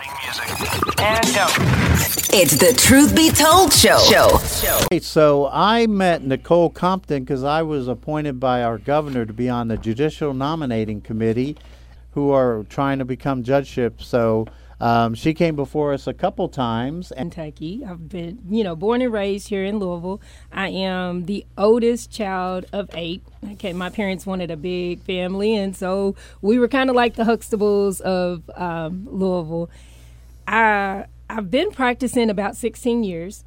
And go. It's the Truth Be Told Show. Show. Hey, so I met Nicole Compton because I was appointed by our governor to be on the Judicial Nominating Committee, who are trying to become judgeship. So um, she came before us a couple times. And Kentucky. I've been, you know, born and raised here in Louisville. I am the oldest child of eight. Okay, my parents wanted a big family, and so we were kind of like the Huxtables of um, Louisville. I I've been practicing about 16 years.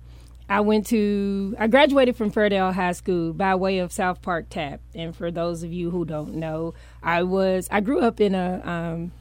I went to I graduated from Fairdale High School by way of South Park TAPP. And for those of you who don't know, I was I grew up in a um,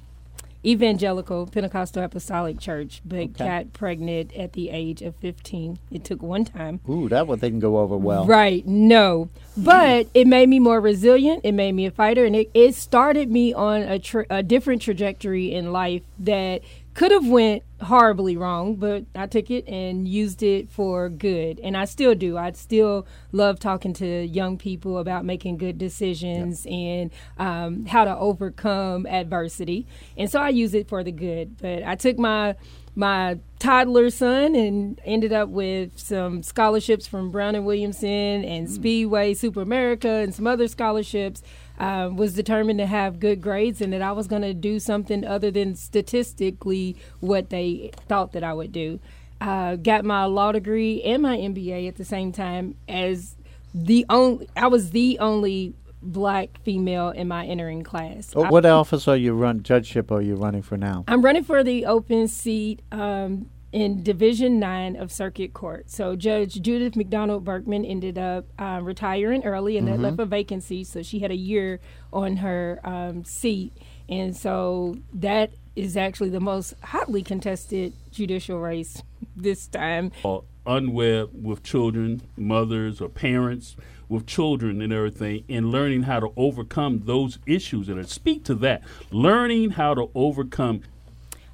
evangelical Pentecostal Apostolic Church, but Okay. got pregnant at the age of 15. It took one time. ooh, that one didn't go over well. Right, no. But it made me more resilient. It made me a fighter, and it, it started me on a, tra- a different trajectory in life that could have went horribly wrong, but I took it and used it for good, and I still do. I still love talking to young people about making good decisions and um, how to overcome adversity, and so I use it for the good. But I took my my toddler son and ended up with some scholarships from Brown and Williamson and Speedway Super America and some other scholarships. Um, was determined to have good grades and that I was going to do something other than statistically what they thought that I would do. Uh, got my law degree and my MBA at the same time as the only. I was the only black female in my entering class. What, I- what office are you run? Judgeship are you running for now? I'm running for the open seat um, in Division 9 of Circuit Court. So Judge Judith McDonald Burkman ended up uh, retiring early, and that left a vacancy. So she had a year on her um, seat. And so that is actually the most hotly contested judicial race this time. or unwed with children, mothers or parents with children and everything, and learning how to overcome those issues. And I speak to that, learning how to overcome.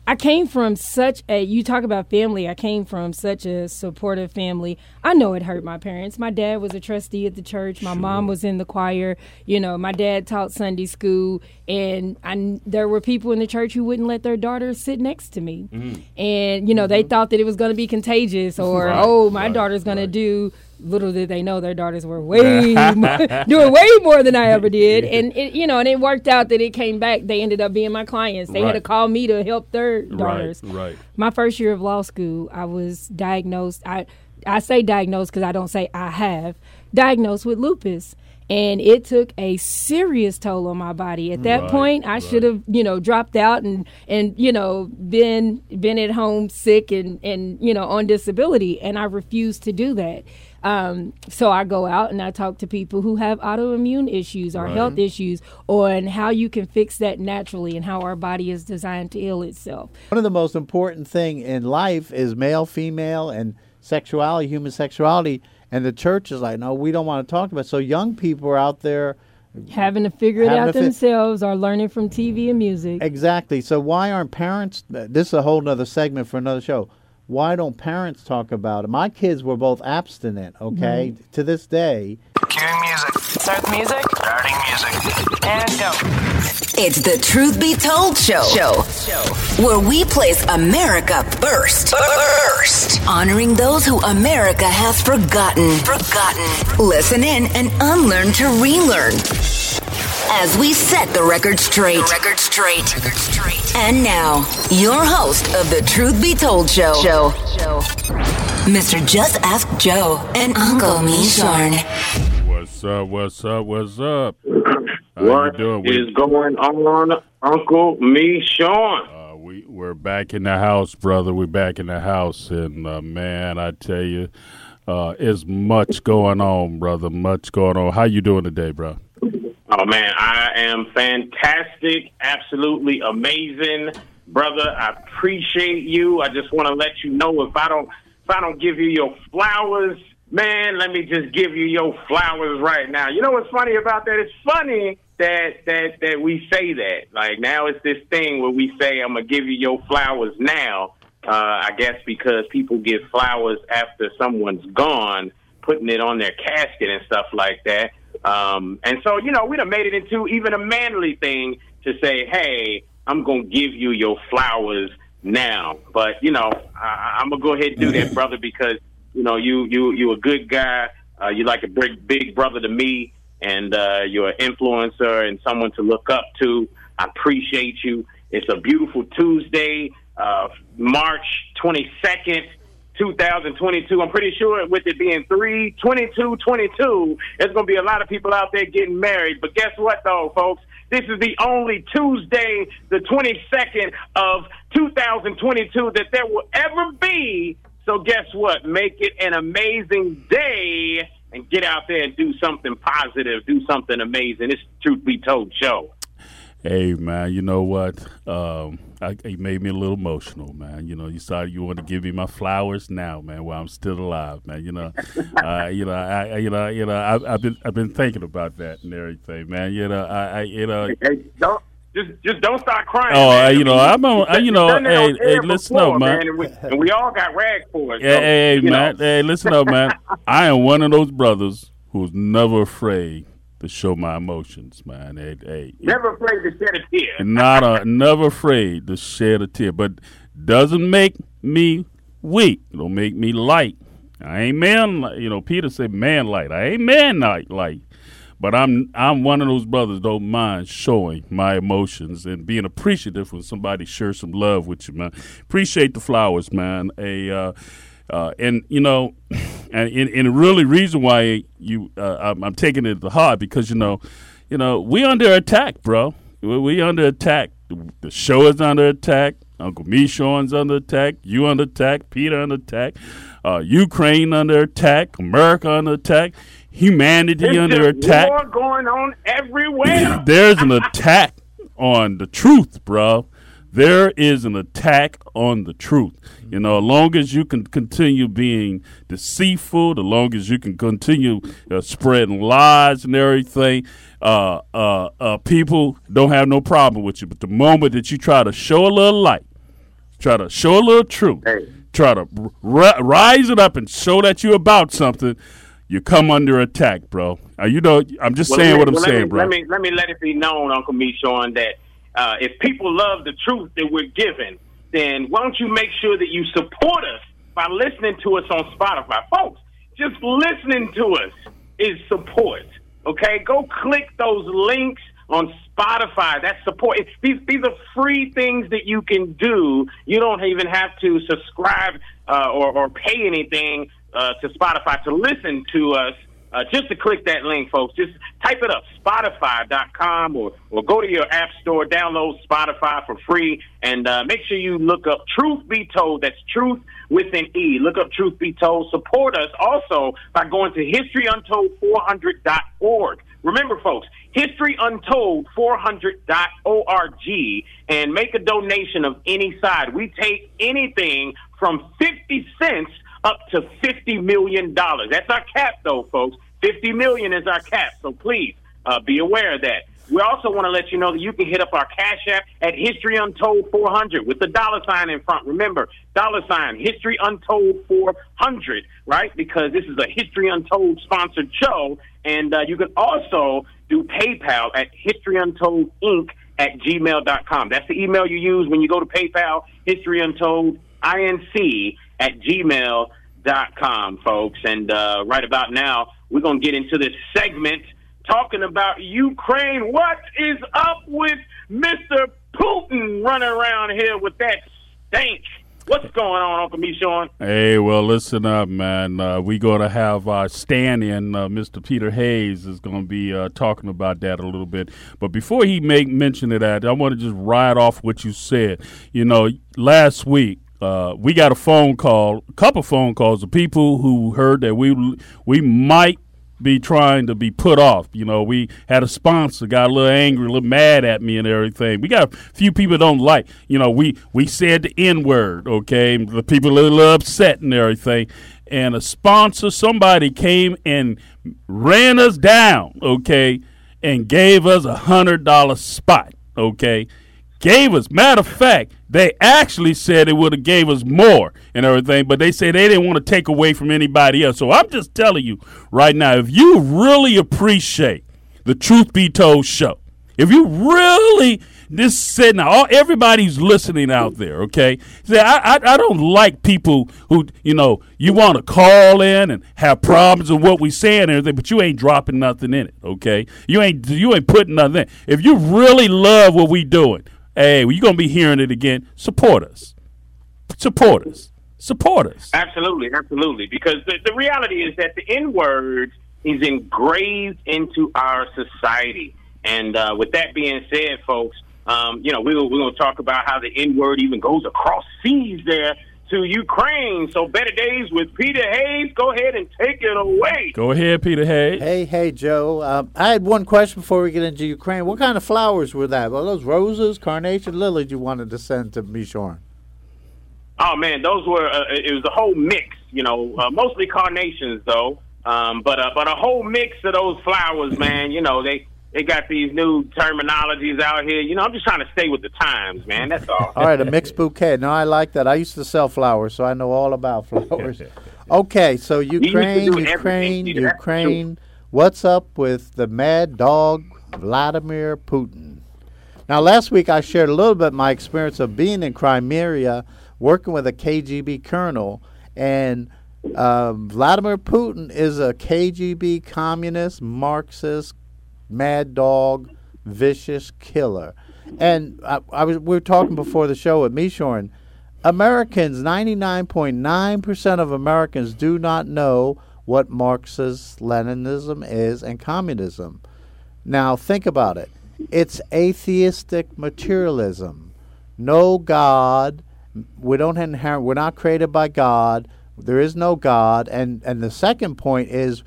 I came from such a you talk about family. I came from such a supportive family. I know it hurt my parents. My dad was a trustee at the church. My mom was in the choir. You know, my dad taught Sunday school, and I there were people in the church who wouldn't let their daughters sit next to me, mm-hmm. and you know they mm-hmm. thought that it was going to be contagious, or Right, oh my right, daughter's going right. to do. Little did they know their daughters were way more, doing way more than I ever did, and it, you know, and it worked out that it came back. They ended up being my clients. They had to call me to help their daughters. Right, right. My first year of law school, I was diagnosed. I I say diagnosed because I don't say I have diagnosed with lupus, and it took a serious toll on my body. At that Right, point, I right. should have you know dropped out and and you know been been at home sick and and you know on disability, and I refused to do that. Um, so I go out and I talk to people who have autoimmune issues or Right. health issues on how you can fix that naturally and how our body is designed to heal itself. One of the most important thing in life is male, female, and sexuality, human sexuality. And the church is like, no, we don't want to talk about. It. So young people are out there having to figure it out to fi- themselves or learning from TV and music. Exactly. So why aren't parents? This is a whole nother segment for another show. Why don't parents talk about it? My kids were both abstinent. Okay, mm-hmm. to this day. Cueing music. Start the music. Starting music. And go. It's the Truth Be Told Show. Show. Where we place America first. First. Honoring those who America has forgotten. Forgotten. Listen in and unlearn to relearn. As we set the record straight. record straight. Record straight. And now, your host of the Truth Be Told Show. Show. show. Mr. Just Ask Joe and Uncle Meshorn. What's up? What's up? What's up? How What you doing? is We, going on, Uncle Meshorn? uh, we we're back in the house, brother. We're back in the house, and uh, man, I tell you, uh, is much going on, brother. Much going on. How you doing today, bro? Oh man, I am fantastic, absolutely amazing, brother. I appreciate you. I just want to let you know if I don't if I don't give you your flowers, man, let me just give you your flowers right now. You know what's funny about that? It's funny that that that we say that. Like now it's this thing where we say I'm gonna give you your flowers now. Uh, I guess because people give flowers after someone's gone, putting it on their casket and stuff like that. Um, and so, you know, we'd have made it into even a manly thing to say, hey, I'm going to give you your flowers now. But you know, I, I'm gonna go ahead and do that, brother, because you know you you you a good guy. Uh, you like a big big brother to me, and uh, you're an influencer and someone to look up to. I appreciate you. It's a beautiful Tuesday, uh, March 22nd. 2022. I'm pretty sure with it being 3 22 22, there's going to be a lot of people out there getting married. But guess what, though, folks? This is the only Tuesday, the 22nd of 2022, that there will ever be. So, guess what? Make it an amazing day and get out there and do something positive, do something amazing. It's Truth Be Told show. Hey man, you know what? Um, I, it made me a little emotional, man. You know, you started you want to give me my flowers now, man, while I'm still alive, man. You know, uh, you know, I, you know, you know, I, have been I've been thinking about that and everything, man. You know, I, I you know. Hey, don't just just don't start crying. Oh, man. you know, I'm on. I, you know, hey, hey, listen before, up, man. man and, we, and, we, all got rags for it. Hey, so, hey, man. Know. Hey, listen up, man. I am one of those brothers who's never afraid to show my emotions, man. Hey, hey, never afraid to shed a tear. Not a, never afraid to shed a tear, but doesn't make me weak. It don't make me light. I ain't man. You know, Peter said man light. I ain't man light light. But I'm I'm one of those brothers don't mind showing my emotions and being appreciative when somebody shares some love with you, man. Appreciate the flowers, man. A uh, uh, and you know, and, and really reason why you uh, I'm, I'm, taking it to heart because you know, you know we under attack, bro. We, we under attack. The, show is under attack. Uncle Meshaw's under attack. You under attack. Peter under attack. Uh, Ukraine under attack. America under attack. Humanity There's under attack. War going on everywhere. There's an attack on the truth, bro. There is an attack on the truth. You know, as long as you can continue being deceitful, the long as you can continue uh, spreading lies and everything, uh, uh, uh, people don't have no problem with you. But the moment that you try to show a little light, try to show a little truth, hey. try to r- rise it up and show that you're about something, you come under attack, bro. Uh, you know, I'm just well, saying me, what I'm well, saying, me, bro. Let me let me let it be known, Uncle Meshorn, that uh, if people love the truth that we're given, then why don't you make sure that you support us by listening to us on Spotify, folks? Just listening to us is support. Okay, go click those links on Spotify. That's support. These these are free things that you can do. You don't even have to subscribe uh, or, or pay anything uh, to Spotify to listen to us. Uh, just to click that link, folks, just type it up, spotify.com, or, or go to your app store, download Spotify for free, and uh, make sure you look up Truth Be Told. That's Truth with an E. Look up Truth Be Told. Support us also by going to historyuntold400.org. Remember, folks, historyuntold400.org and make a donation of any side. We take anything from 50 cents up to $50 million. That's our cap, though, folks. 50 million is our cap, so please uh, be aware of that. We also want to let you know that you can hit up our Cash App at History Untold 400 with the dollar sign in front. Remember, dollar sign, History Untold 400, right? Because this is a History Untold sponsored show. And uh, you can also do PayPal at History Untold Inc. at gmail.com. That's the email you use when you go to PayPal, History Untold Inc. at gmail.com, folks. And uh, right about now, we're going to get into this segment talking about Ukraine. What is up with Mr. Putin running around here with that stink? What's going on, Uncle Me, Sean? Hey, well, listen up, man. Uh, we're going to have our stand-in, uh, Mr. Peter Hayes, is going to be uh, talking about that a little bit. But before he make mention of that, I want to just ride off what you said. You know, last week, uh, we got a phone call, a couple phone calls of people who heard that we we might be trying to be put off. You know, we had a sponsor got a little angry, a little mad at me and everything. We got a few people don't like. You know, we we said the N word. Okay, the people a little upset and everything. And a sponsor, somebody came and ran us down. Okay, and gave us a hundred dollar spot. Okay, gave us. Matter of fact, they actually said it would have gave us more and everything, but they say they didn't want to take away from anybody else. So I'm just telling you right now, if you really appreciate the Truth Be Told show, if you really this sitting all everybody's listening out there. Okay, say I, I I don't like people who you know you want to call in and have problems with what we say and everything, but you ain't dropping nothing in it. Okay, you ain't you ain't putting nothing. in. If you really love what we doing, hey, well, you're gonna be hearing it again. Support us. Support us. Support us. Absolutely, absolutely. Because the, the reality is that the N word is engraved into our society. And uh, with that being said, folks, um, you know, we, we're going to talk about how the N word even goes across seas there to Ukraine. So, better days with Peter Hayes. Go ahead and take it away. Go ahead, Peter Hayes. Hey, hey, Joe. Um, I had one question before we get into Ukraine. What kind of flowers were that? Were those roses, carnation, lilies you wanted to send to Meshorn? Oh man, those were uh, it was a whole mix. You know, uh, mostly carnations though. Um, but uh, but a whole mix of those flowers, man. You know, they they got these new terminologies out here. You know, I'm just trying to stay with the times, man. That's all. All right, a mixed bouquet. No, I like that. I used to sell flowers, so I know all about flowers. Okay, so Ukraine. Ukraine, You have to do- Ukraine. What's up with the mad dog Vladimir Putin? Now, last week I shared a little bit my experience of being in Crimea, working with a KGB colonel, and um, Vladimir Putin is a KGB communist, Marxist, mad dog, vicious killer. And I, I was we were talking before the show with Meshorn. Americans, 99.9% of Americans do not know what Marxist Leninism is and communism. Now, think about it. It's atheistic materialism. No God. We don't inherit. We're not created by God. There is no God. And and the second point is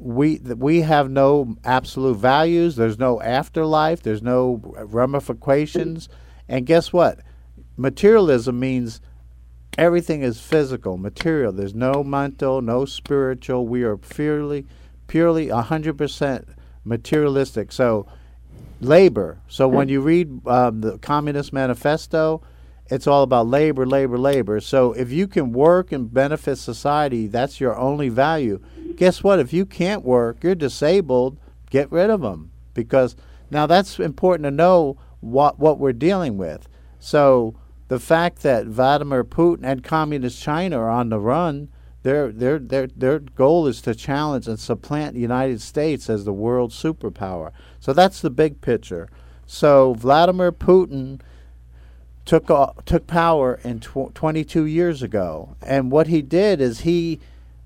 we we have no absolute values. There's no afterlife. There's no ramifications. And guess what? Materialism means everything is physical, material. There's no mental, no spiritual. We are purely, purely 100% materialistic. So, labor. So, when you read um, the Communist Manifesto, it's all about labor, labor, labor. So, if you can work and benefit society, that's your only value. Guess what? If you can't work, you're disabled, get rid of them. Because now that's important to know what, what we're dealing with. So, the fact that Vladimir Putin and Communist China are on the run, their their their their goal is to challenge and supplant the United States as the world superpower. So that's the big picture. So Vladimir Putin took o- took power in tw- 22 years ago, and what he did is he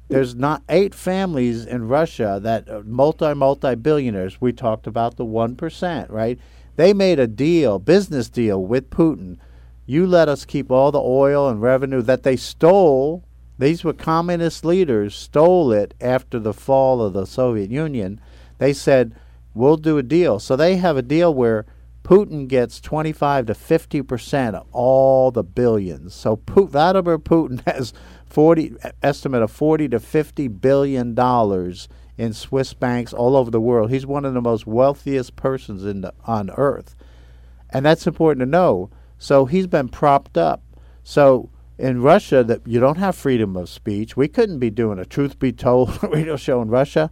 there's not eight families in Russia that are multi multi billionaires. We talked about the one percent, right? They made a deal, business deal with Putin. You let us keep all the oil and revenue that they stole. These were communist leaders, stole it after the fall of the Soviet Union. They said, we'll do a deal. So they have a deal where Putin gets 25 to 50 percent of all the billions. So Vladimir Putin has 40 estimate of 40 to 50 billion dollars in Swiss banks all over the world. He's one of the most wealthiest persons in the, on earth, and that's important to know. So he's been propped up. So in Russia, that you don't have freedom of speech. We couldn't be doing a truth be told radio show in Russia.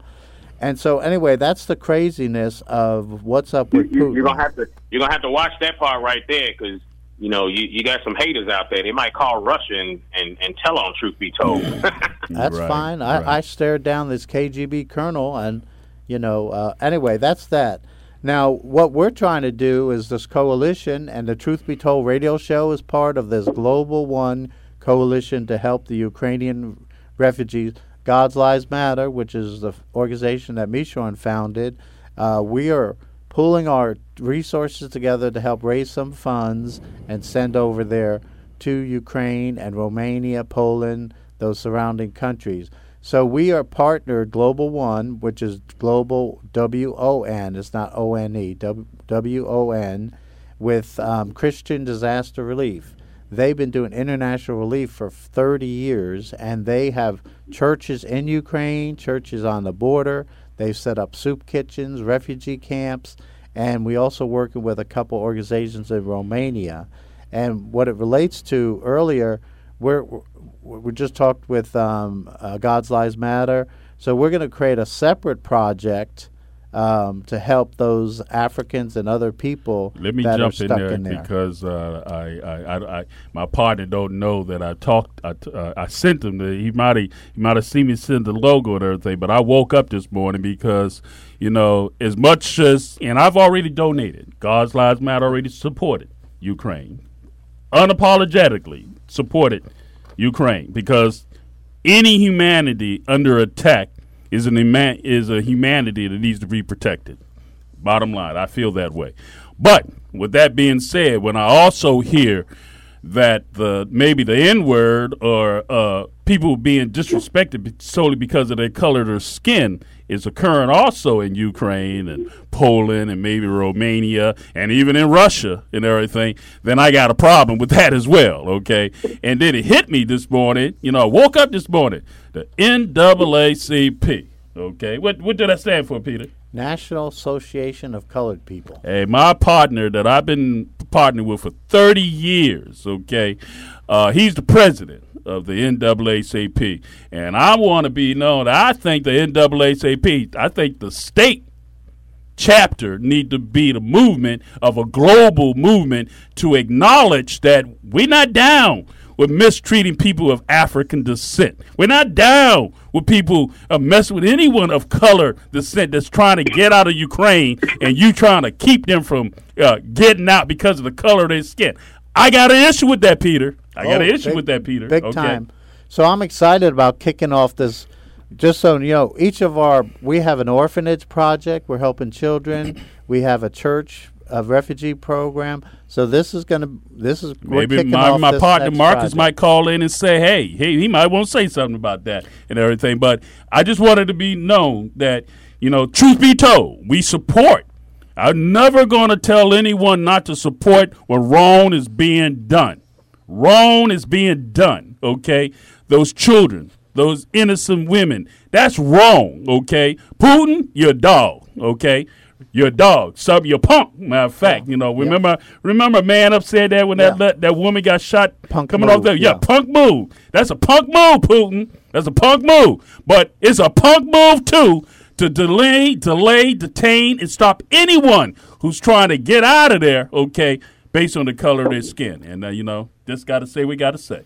And so anyway, that's the craziness of what's up with You, Putin. you're gonna have to you're gonna have to watch that part right there because you know you, you got some haters out there. They might call Russia and, and, and tell on truth be told. That's Right, fine. I, right. I stared down this KGB colonel, and you know, uh, anyway, that's that. Now, what we're trying to do is this coalition, and the Truth Be Told radio show is part of this Global One coalition to help the Ukrainian refugees. God's Lives Matter, which is the organization that Meshorn founded, uh, we are pulling our resources together to help raise some funds and send over there to Ukraine and Romania, Poland, those surrounding countries. So we are partnered Global One, which is Global W O N. It's not O N E. W O N, with um, Christian Disaster Relief. They've been doing international relief for 30 years, and they have churches in Ukraine, churches on the border. They've set up soup kitchens, refugee camps, and we also working with a couple organizations in Romania. And what it relates to earlier, we're, we just talked with um, uh, God's Lives Matter. So we're going to create a separate project um, to help those Africans and other people Let me jump in there, in there. because uh, I, I, I, my partner don't know that I talked. I, uh, I sent him. The, he might he might have seen me send the logo and everything. But I woke up this morning because you know as much as and I've already donated. God's Lives Matter already supported Ukraine, unapologetically supported Ukraine because any humanity under attack is an ima- is a humanity that needs to be protected. Bottom line, I feel that way. But with that being said, when I also hear that the maybe the N word or uh, people being disrespected solely because of their color their skin is occurring also in Ukraine and Poland and maybe Romania and even in Russia and everything, then I got a problem with that as well. Okay, and then it hit me this morning. You know, I woke up this morning. The NAACP. Okay, what what did that stand for, Peter? National Association of Colored People. Hey, my partner that I've been partnering with for 30 years, okay, uh, he's the president of the NAACP. And I want to be known, I think the NAACP, I think the state chapter need to be the movement of a global movement to acknowledge that we're not down with mistreating people of African descent. We're not down with people uh, messing with anyone of color descent that's trying to get out of Ukraine and you trying to keep them from uh, getting out because of the color of their skin. I got an issue with that, Peter. I got Oh, an issue big- with that, Peter. Big Okay. time. So I'm excited about kicking off this. Just so you know, each of our we have an orphanage project. We're helping children. we have a church a refugee program. So this is going to this is Maybe my, my partner Marcus project. might call in and say, hey, hey, he might want to say something about that and everything. But I just wanted to be known that, you know, truth be told, we support. I'm never going to tell anyone not to support when wrong is being done. Wrong is being done, okay? Those children, those innocent women, that's wrong, okay? Putin, you're a dog, okay? You're a dog. Sub, you're punk. Matter of fact, you know, remember, remember, man up said that when that Yeah. that, woman got shot Punk coming move, off there. Yeah, yeah. punk move. That's a punk move, Putin. That's a punk move. But it's a punk move too to delay, delay, detain, and stop anyone who's trying to get out of there. Okay, based on the color of their skin. And uh, you know, just got to say we got to say.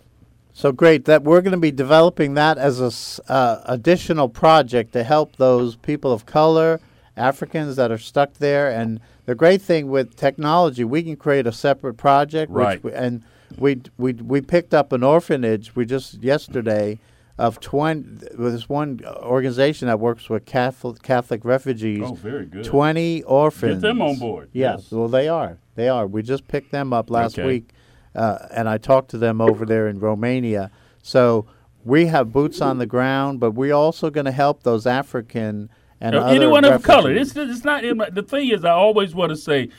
So great that we're going to be developing that as a uh, additional project to help those people of color, Africans that are stuck there. And the great thing with technology, we can create a separate project. which Right. we- and we we we picked up an orphanage. We just yesterday of twenty. There's one organization that works with Catholic Catholic refugees. Oh, very good. Twenty orphans. Get them on board, Yeah. yes. Well, they are. They are. We just picked them up last Okay. week uh, and I talked to them over there in Romania. So we have boots on the ground, but we're also going to help those African and Uh, anyone of color. It's it's not. The thing is, I always want to say,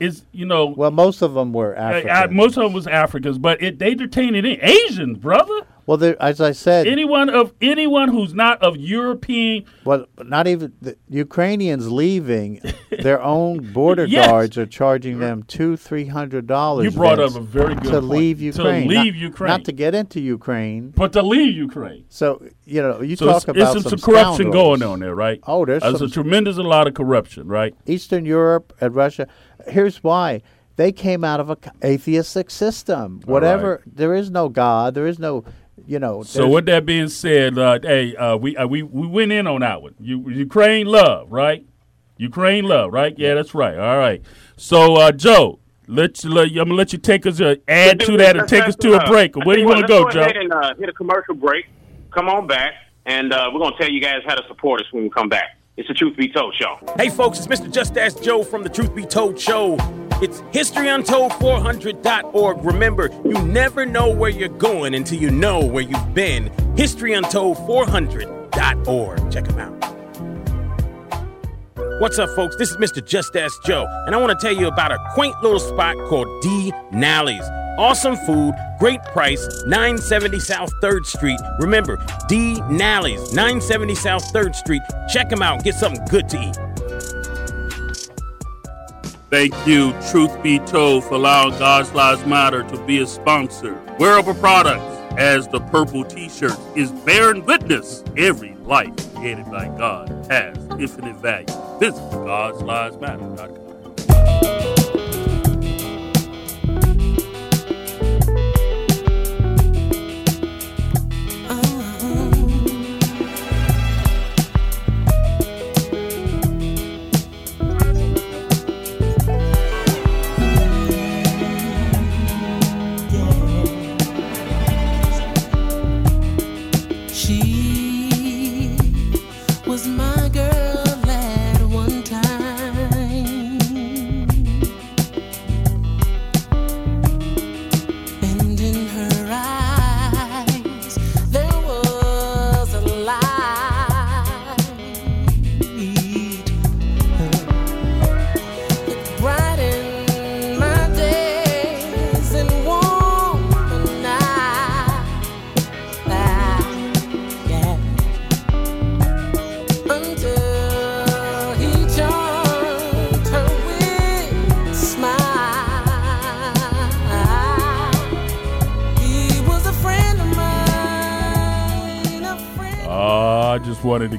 is you know, well, most of them were I- African. I- most of them was Africans, but it, they detained it in Asians, brother. Well, there- as I said, Anyone of anyone who's not of European well, not even the Ukrainians leaving. their own border Yes. guards are charging them two, three hundred dollars. You brought up a very good to point. leave To Ukraine. leave not, Ukraine. not to get into Ukraine. but to leave Ukraine. So you know, you So talk it's, about it's some, some corruption scoundrels. going on there, right? Oh, there's There's a tremendous a lot of corruption, right? Eastern Europe and Russia. Here's why. They came out of a atheistic system. Whatever, there is no God. There is no, you know. So with that being said, uh, hey, uh, we uh, we we went in on that one. You, Ukraine love, right? Ukraine love, right? Yeah, that's right. All right. So uh, Joe, let's let you, I'm gonna let you take us uh, add to that and take us to a break. Where do you want to go, Let's Joe? ahead and uh, hit a commercial break. Come on back, and uh, we're going to tell you guys how to support us when we come back. It's the Truth Be Told show. Hey, folks, it's Mr. Just Ask Joe from the Truth Be Told show. It's historyuntold400.org. Remember, you never know where you're going until you know where you've been. Historyuntold400.org. Check them out. What's up, folks? This is Mr. Just Ask Joe, and I want to tell you about a quaint little spot called D. Nalley's. Awesome food, great price, 970 South 3rd Street. Remember, D. Nalley's, 970 South 3rd Street. Check them out, get something good to eat. Thank you, Truth Be Told, for allowing God's Lives Matter to be a sponsor. Wearable products, as the purple t-shirt is bearing witness every life created by God has infinite value. Visit God'sLivesMatter.com.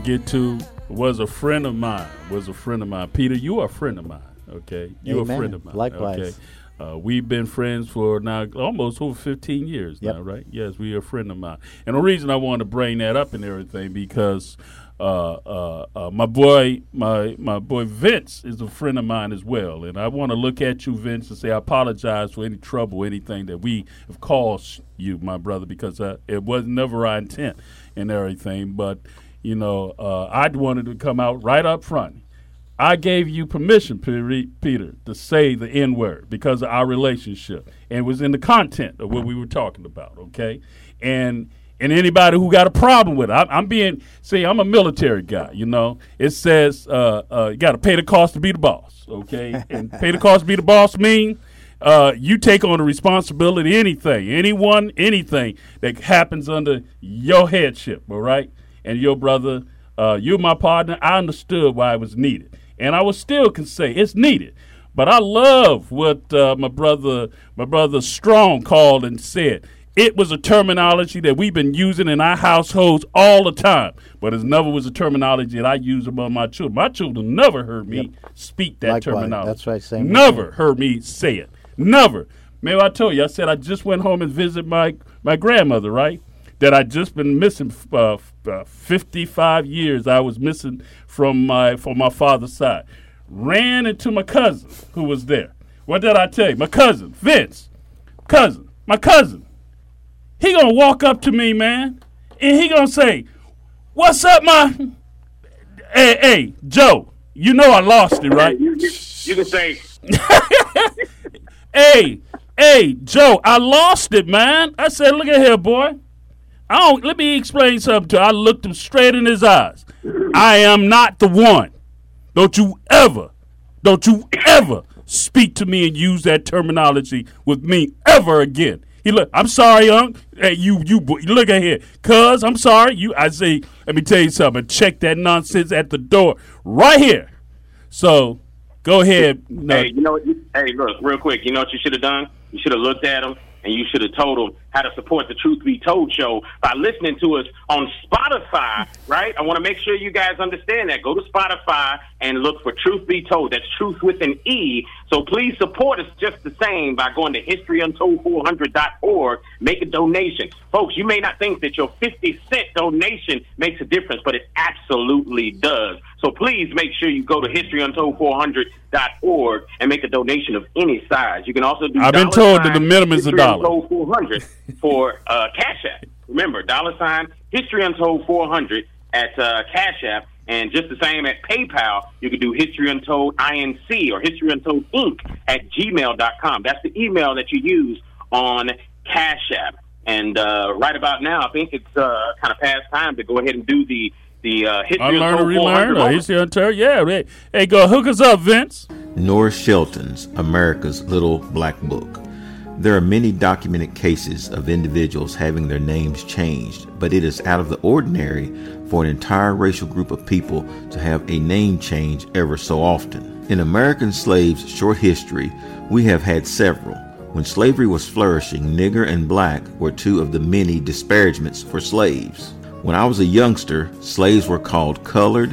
get to was a friend of mine. Was a friend of mine. Peter, you are a friend of mine. Okay, you Amen. a friend of mine. Likewise. Okay. Uh, we've been friends for now almost over 15 years Yep. now, right? Yes, we are a friend of mine. And the reason I wanted to bring that up and everything because uh, uh, uh, my boy, my my boy Vince is a friend of mine as well, and I want to look at you, Vince, and say I apologize for any trouble, anything that we have caused you, my brother, because uh, it was never our intent and everything. But you know, uh, I wanted to come out right up front. I gave you permission, Peter, to say the N word because of our relationship, and it was in the content of what we were talking about. Okay, and and anybody who got a problem with it, I, I'm being see, I'm a military guy. You know, it says uh, uh, you got to pay the cost to be the boss. Okay, and pay the cost to be the boss mean uh, you take on the responsibility anything, anyone, anything that happens under your headship. All right, and your brother, uh, you're my partner. I understood why it was needed, and I will still can say it's needed. But I love what uh, my brother, my brother Strong called and said. It was a terminology that we've been using in our households all the time, but it never was a terminology that I use among my children. My children never heard me speak that Likewise. terminology. That's right, same Never heard me say it. Never. Maybe I told you. I said I just went home and visited my my grandmother. Right. That I just been missing uh, uh, 55 years. I was missing from my from my father's side. Ran into my cousin who was there. What did I tell you? My cousin Vince. Cousin. My cousin. He gonna walk up to me, man, and he gonna say, "What's up, my?" Hey, hey, Joe. You know I lost it, right? You, you, you can say, hey, hey, Joe, I lost it, man. I said, look at here, boy. I don't. Let me explain something to you. I looked him straight in his eyes. I am not the one. Don't you ever, don't you ever speak to me and use that terminology with me ever again. He look. I'm sorry, Unc. Hey, you, you, look at here, cuz. I'm sorry. You. I say. Let me tell you something. Check that nonsense at the door right here. So, go ahead. No, hey, you know Hey, look, real quick. You know what you should have done? You should have looked at him and you should have told him how to support the Truth Be Told show by listening to us on Spotify, right? I want to make sure you guys understand that. Go to Spotify and look for Truth Be Told. That's truth with an E. So please support us just the same by going to historyuntold400.org. Make a donation. Folks, you may not think that your 50 cent donation makes a difference, but it absolutely does. So please make sure you go to historyuntold400.org and make a donation of any size. You can also do I've been told that the minimum is a dollar. 400 for uh, Cash App. Remember, dollar sign History Untold 400 at uh, Cash App. And just the same at PayPal, you can do History Untold INC or History Untold Inc. at gmail.com. That's the email that you use on Cash App. And uh, right about now, I think it's uh, kind of past time to go ahead and do the the uh, History Unlearn or Untold relearn 400 or history untold. Yeah, hey, hey, go hook us up, Vince. Norris Shelton's America's Little Black Book. There are many documented cases of individuals having their names changed, but it is out of the ordinary for an entire racial group of people to have a name change ever so often. In American slaves' short history, we have had several. When slavery was flourishing, nigger and black were two of the many disparagements for slaves. When I was a youngster, slaves were called colored.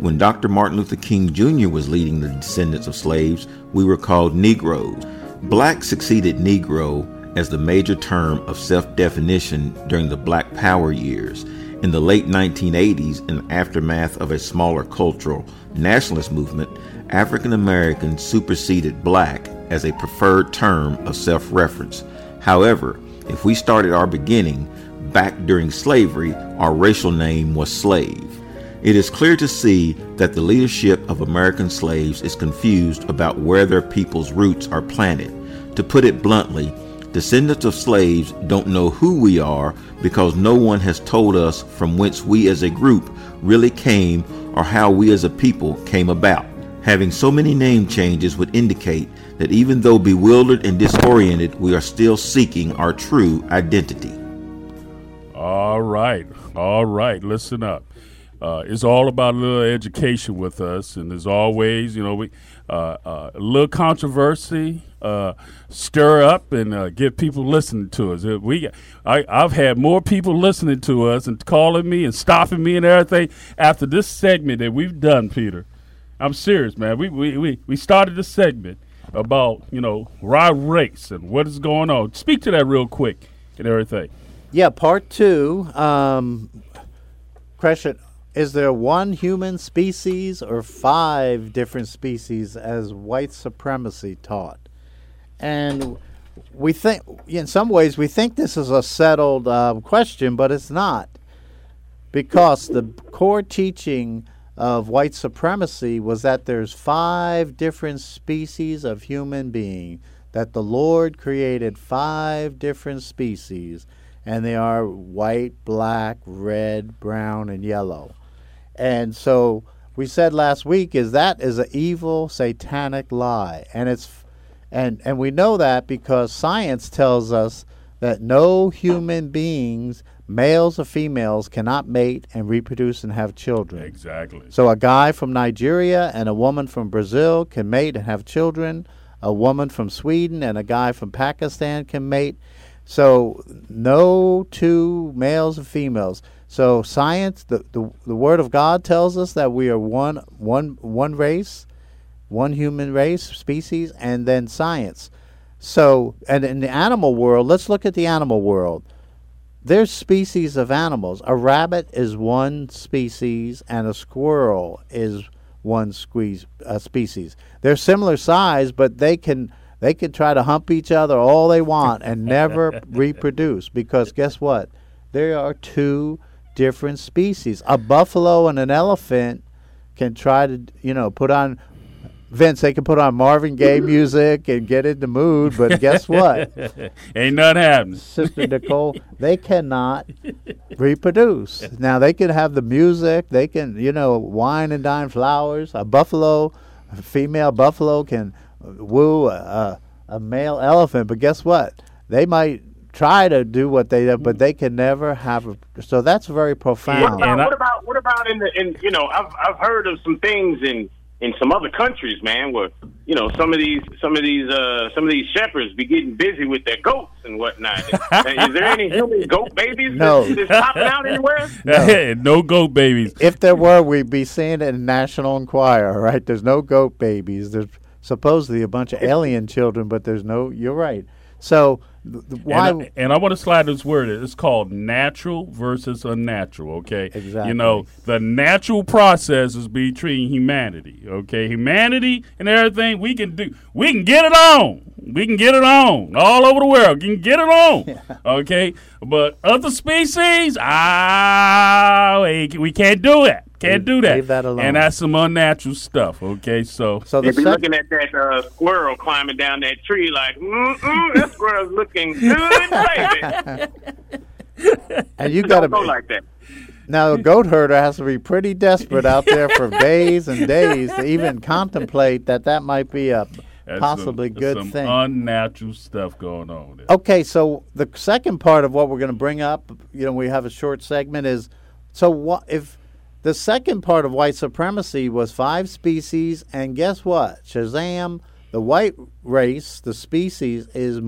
When Dr. Martin Luther King Jr. was leading the descendants of slaves, we were called Negroes. Black succeeded Negro as the major term of self definition during the Black Power years. In the late 1980s, in the aftermath of a smaller cultural nationalist movement, African Americans superseded black as a preferred term of self reference. However, if we started our beginning back during slavery, our racial name was slave. It is clear to see that the leadership of American slaves is confused about where their people's roots are planted. To put it bluntly, descendants of slaves don't know who we are because no one has told us from whence we as a group really came or how we as a people came about. Having so many name changes would indicate that even though bewildered and disoriented, we are still seeking our true identity. All right, all right. Listen up. Uh, it's all about a little education with us, and as always, you know, we uh, uh, a little controversy, uh, stir up, and uh, get people listening to us. We, I, I've had more people listening to us and calling me and stopping me and everything after this segment that we've done, Peter. I'm serious, man. We we we, we started this segment about you know raw race and what is going on. Speak to that real quick and everything. Yeah, part two. Um, question: Is there one human species or five different species as white supremacy taught? And we think, in some ways, we think this is a settled uh, question, but it's not, because the core teaching of white supremacy was that there's five different species of human being that the lord created five different species and they are white black red brown and yellow and so we said last week is that is an evil satanic lie and it's and and we know that because science tells us that no human beings males or females cannot mate and reproduce and have children Exactly. so a guy from Nigeria and a woman from Brazil can mate and have children. A woman from Sweden and a guy from Pakistan can mate. So no two males and females. So science, the, the, the word of God tells us that we are one one one race, one human race, species, and then science. So and in the animal world, let's look at the animal world there's species of animals. A rabbit is one species, and a squirrel is one squeeze, uh, species. They're similar size, but they can they can try to hump each other all they want and never reproduce because guess what? There are two different species. A buffalo and an elephant can try to you know put on Vince. They can put on Marvin Gaye music and get in the mood, but guess what? Ain't nothing happening. Sister Nicole, they cannot reproduce. Now they can have the music, they can, you know, wine and dine flowers. A buffalo, a female buffalo can uh, woo a, a male elephant, but guess what? They might try to do what they do, but they can never have a. So that's very profound. What profound. about, what about what about in the in you know I've I've heard of some things in in some other countries, man, where you know some of these some of these uh some of these shepherds be getting busy with their goats and whatnot. Is there any human goat babies No. that's, that's popping out anywhere? No, goat babies. if there were, we'd be seeing it in National Enquirer, right? There's no goat babies. There's supposedly a bunch of alien children, but there's no. You're right. So th- th- why? And I, and I want to slide this word. in. It's called natural versus unnatural. Okay. Exactly. You know, the natural process is between humanity. Okay. Humanity and everything we can do. We can get it on. We can get it on all over the world. We can get it on. Okay. But other species, ah, we, we can't do it. Can't do that. leave that alone. And that's some unnatural stuff. Okay. So. so They be sec- looking at that uh, squirrel climbing down that tree like, mm-mm, that squirrel's looking good, baby. and you Don't got go to like that. Now, a goat herder has to be pretty desperate out there for days and days to even contemplate that that might be a that's possibly some, good some thing. unnatural stuff going on there. okay, so the second part of what we're going to bring up, you know, we have a short segment is so what if the second part of white supremacy was five species, and guess what? Shazam! The white race, the species, is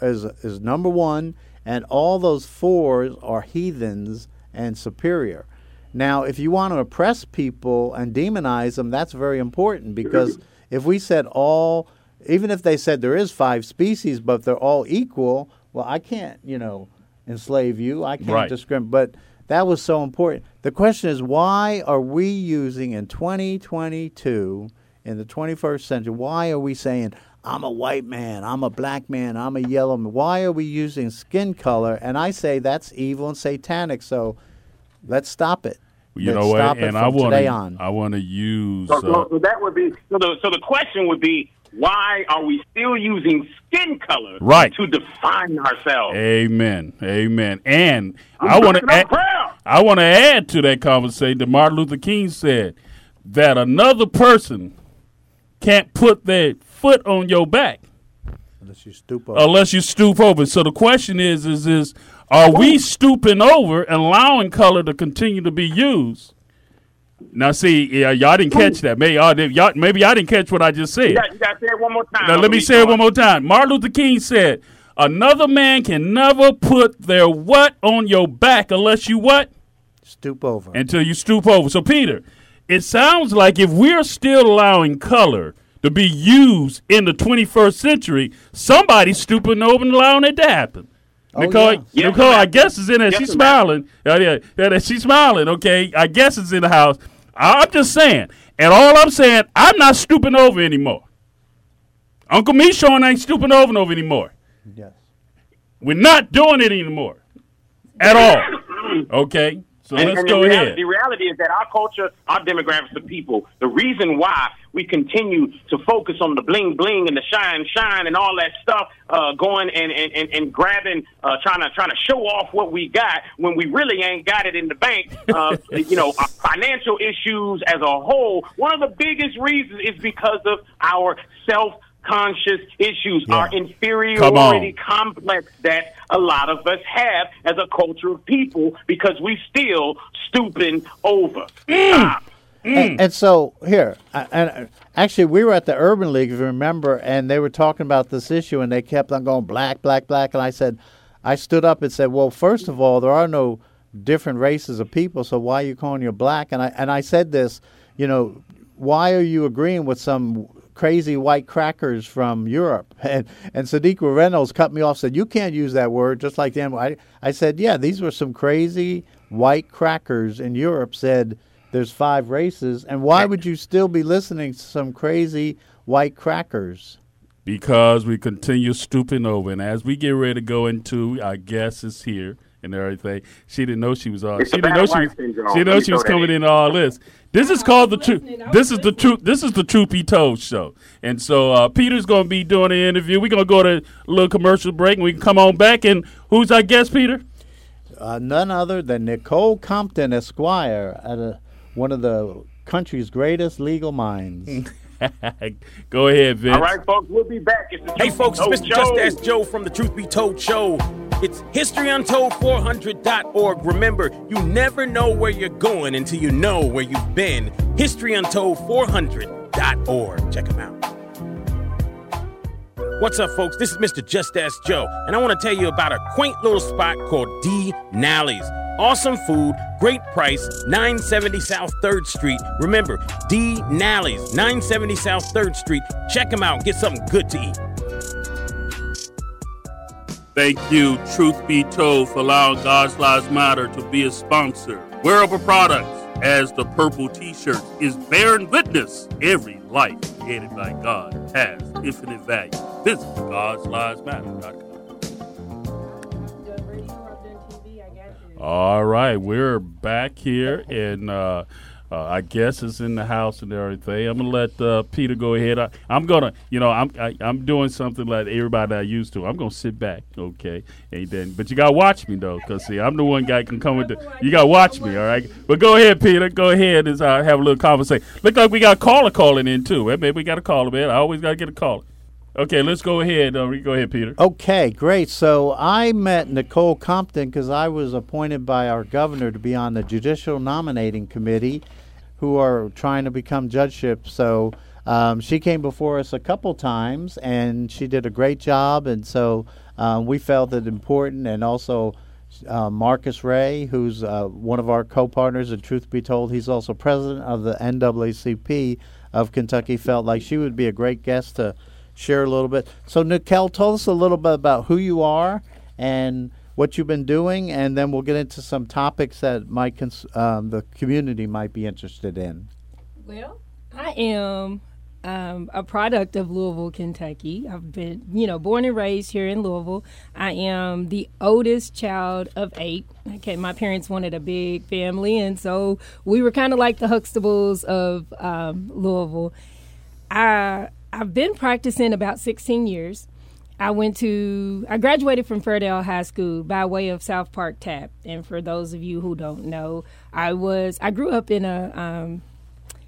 is is number one, and all those fours are heathens and superior. Now, if you want to oppress people and demonize them, that's very important because if we said all, even if they said there is five species, but they're all equal, well, I can't, you know, enslave you. I can't Right. discriminate. But that was so important. The question is, why are we using in 2022, in the 21st century, why are we saying, I'm a white man, I'm a black man, I'm a yellow man? Why are we using skin color? And I say that's evil and satanic. So let's stop it. You Let's know what? stop it And I from want today to on. I want to use So, uh, so, so that would be so the so the question would be why are we still using skin color Right. to define ourselves? Amen. Amen. And I'm I want to add. I want to add to that conversation that Martin Luther King said that another person can't put their foot on your back Unless you stoop over. unless you stoop over. So the question is is is are we stooping over and allowing color to continue to be used? Now, see, yeah, y'all didn't catch that. Maybe y'all, uh, did, y'all, maybe I didn't catch what I just said. You got, you got to say it one more time. Now, let me say it one more time. Martin Luther King said, "Another man can never put their what on your back unless you what stoop over. until you stoop over." So, Peter, it sounds like if we're still allowing color to be used in the 21st century, somebody's stooping over and allowing it to happen. Oh, Nicole, yeah. Nicole, I guess is in there. Yes, she's smiling. Yeah, yeah, yeah, she's smiling. Okay, I guess it's in the house. I'm just saying, and all I'm saying, I'm not stooping over anymore. Uncle Meshorn ain't stooping over and over anymore. yes. We're not doing it anymore at all. Okay, so And, let's and go the, ahead. reality, the reality is that our culture, our demographics of people, the reason why we continue to focus on the bling bling and the shine shine and all that stuff, uh, going and, and, and, and grabbing, uh, trying to trying to show off what we got when we really ain't got it in the bank. Uh, you know, our financial issues as a whole. One of the biggest reasons is because of our self. Conscious issues, Yeah. our inferiority complex that a lot of us have as a culture of people because we still stooping over. Stop. And, and so here, I- and uh, actually, we were at the Urban League, if you remember, and they were talking about this issue, and they kept on going black, black, black, and I said, I stood up and said, well, first of all, there are no different races of people, so why are you calling you black? And I and I said this, you know, why are you agreeing with some crazy white crackers from Europe? And and Sadiqa Reynolds cut me off, said you can't use that word, just like them. I I said, yeah, these were some crazy white crackers in Europe. Said there's five races, and why would you still be listening to some crazy white crackers? because we continue stooping over. And as we get ready to go into, I guess is here and everything. She didn't know she was on. It's She didn't know she was. wife syndrome. She didn't know she was coming in. in all this. This is called the truth. listening. I was This is the truth. This is the truth be told show. And so uh, Peter's going to be doing the interview. We're going to go to a little commercial break, and we can come on back. And who's our guest, Peter? Uh, none other than Nicole Compton, Esquire, at a, one of the country's greatest legal minds. go ahead, Vince. All right, folks, we'll be back. It's the Hey, folks, it's Told Mr. Just Show. Ask Joe from the Truth Be Told Show. It's historyuntold400.org. Remember, you never know where you're going until you know where you've been. Historyuntold400.org. Check them out. What's up, folks? This is Mr. Just Ask Joe, and I want to tell you about a quaint little spot called D. Nalley's. Awesome food, great price, 970 South 3rd Street. Remember, D. Nalley's, 970 South 3rd Street. Check them out, get something good to eat. Thank you, Truth Be Told, for allowing God's Lives Matter to be a sponsor. Wearable products, as the purple t-shirt, is bearing witness every life created by God has infinite value. Visit God'sLivesMatter.com. All right, we're back here, and uh, uh, I guess it's in the house and everything. I'm gonna let uh, Peter go ahead. I, I'm gonna, you know, I'm I, I'm doing something like everybody I used to. I'm gonna sit back, okay, and then, but you gotta watch me though, cause see, I'm the one guy can come with the. You gotta watch me, all right. But go ahead, Peter. Go ahead and uh, have a little conversation. Look like we got a caller calling in too. Maybe we got a caller, man. I always gotta get a caller. Okay, let's go ahead. Uh, go ahead, Peter. Okay, great. So I met Nicole Compton because I was appointed by our governor to be on the Judicial Nominating Committee, who are trying to become judgeship. So um, she came before us a couple times, and she did a great job. And so um, we felt it important, and also. Uh, Marcus Ray, who's uh, one of our co-partners, and truth be told, he's also president of the NAACP of Kentucky. Felt like she would be a great guest to share a little bit. So, Nicole, tell us a little bit about who you are and what you've been doing, and then we'll get into some topics that might cons- um, the community might be interested in. Well, I am um, a product of Louisville, Kentucky. I've been, you know, born and raised here in Louisville. I am the oldest child of eight. Okay, my parents wanted a big family, and so we were kind of like the Huxtables of um, Louisville. I I've been practicing about 16 years. I went to I graduated from Fairdale High School by way of South Park TAPP. And for those of you who don't know, I was I grew up in a um,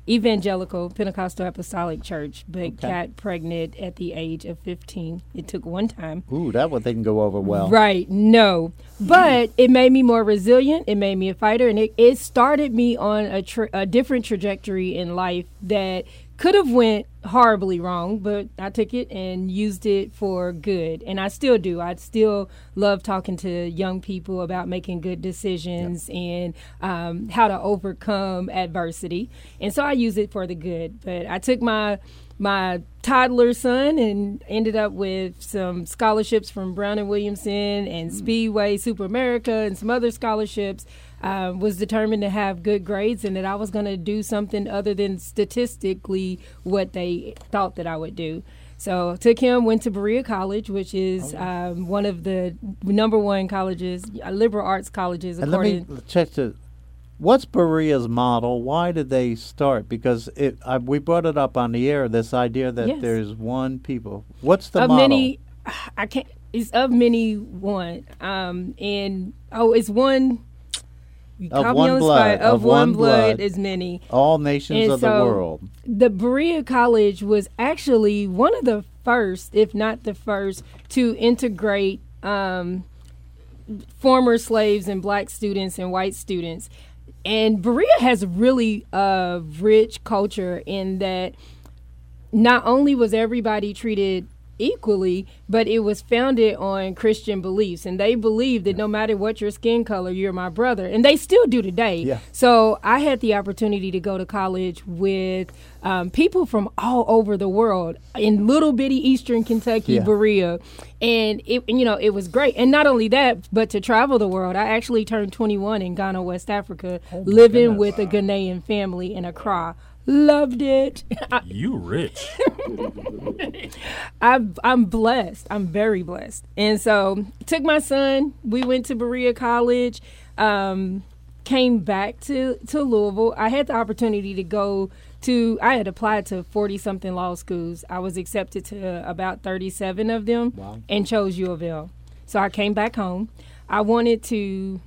evangelical Pentecostal Apostolic Church, but got pregnant at the age of 15. It took one time. Ooh, that one didn't go over well. Right, no. But it made me more resilient. It made me a fighter, and it, it started me on a, tra- a different trajectory in life that could have went horribly wrong, but I took it and used it for good, and I still do. I still love talking to young people about making good decisions and um, how to overcome adversity, and so I use it for the good. But I took my my toddler son and ended up with some scholarships from Brown and Williamson and Speedway Super America and some other scholarships. Uh, was determined to have good grades and that I was going to do something other than statistically what they thought that I would do. So took him, went to Berea College, which is um, one of the number one colleges, uh, liberal arts colleges, And let me check the. What's Berea's model? Why did they start? Because it, I, we brought it up on the air. This idea that Yes. there's one people. What's the of model? many i can't it's of many one um and oh it's one Of one blood. Of, of one, blood, blood. is many All nations And of the world. the Berea College was actually one of the first, if not the first, to integrate um, former slaves and black students and white students. And Berea has really a rich culture in that not only was everybody treated equally, but it was founded on Christian beliefs. And they believed that no matter what your skin color, you're my brother. And they still do today. Yeah. So I had the opportunity to go to college with um, people from all over the world in little bitty Eastern Kentucky, Yeah. Berea. And it, you know, it was great. And not only that, but to travel the world. I actually turned 21 in Ghana, West Africa, living with a Ghanaian family in Accra. Loved it. You rich. I've, I'm blessed. I'm very blessed. And so took my son. We went to Berea College. Um, came back to to Louisville. I had the opportunity to go to. I had applied to forty something law schools. I was accepted to about thirty seven of them, wow. and chose U of L. So I came back home. I wanted to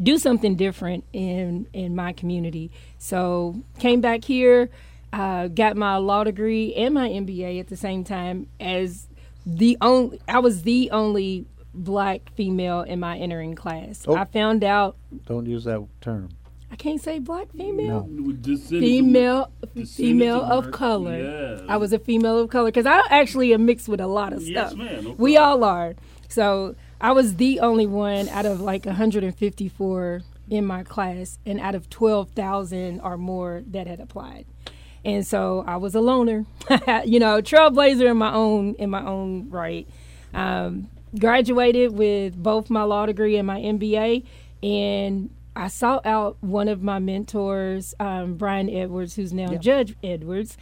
do something different in in my community. So came back here, uh, got my law degree and my MBA at the same time as the only. I was the only black female in my entering class. Oh. I found out. Don't use that term. I can't say black female. No. Female, female of of color. Yes. I was a female of color because I actually am mixed with a lot of Yes, stuff. ma'am, no we all are. So I was the only one out of like 154 in my class, and out of 12,000 or more that had applied. And so I was a loner, you know, trailblazer in my own in my own right. Um, graduated with both my law degree and my MBA, and I sought out one of my mentors, um, Brian Edwards, who's now Judge Edwards,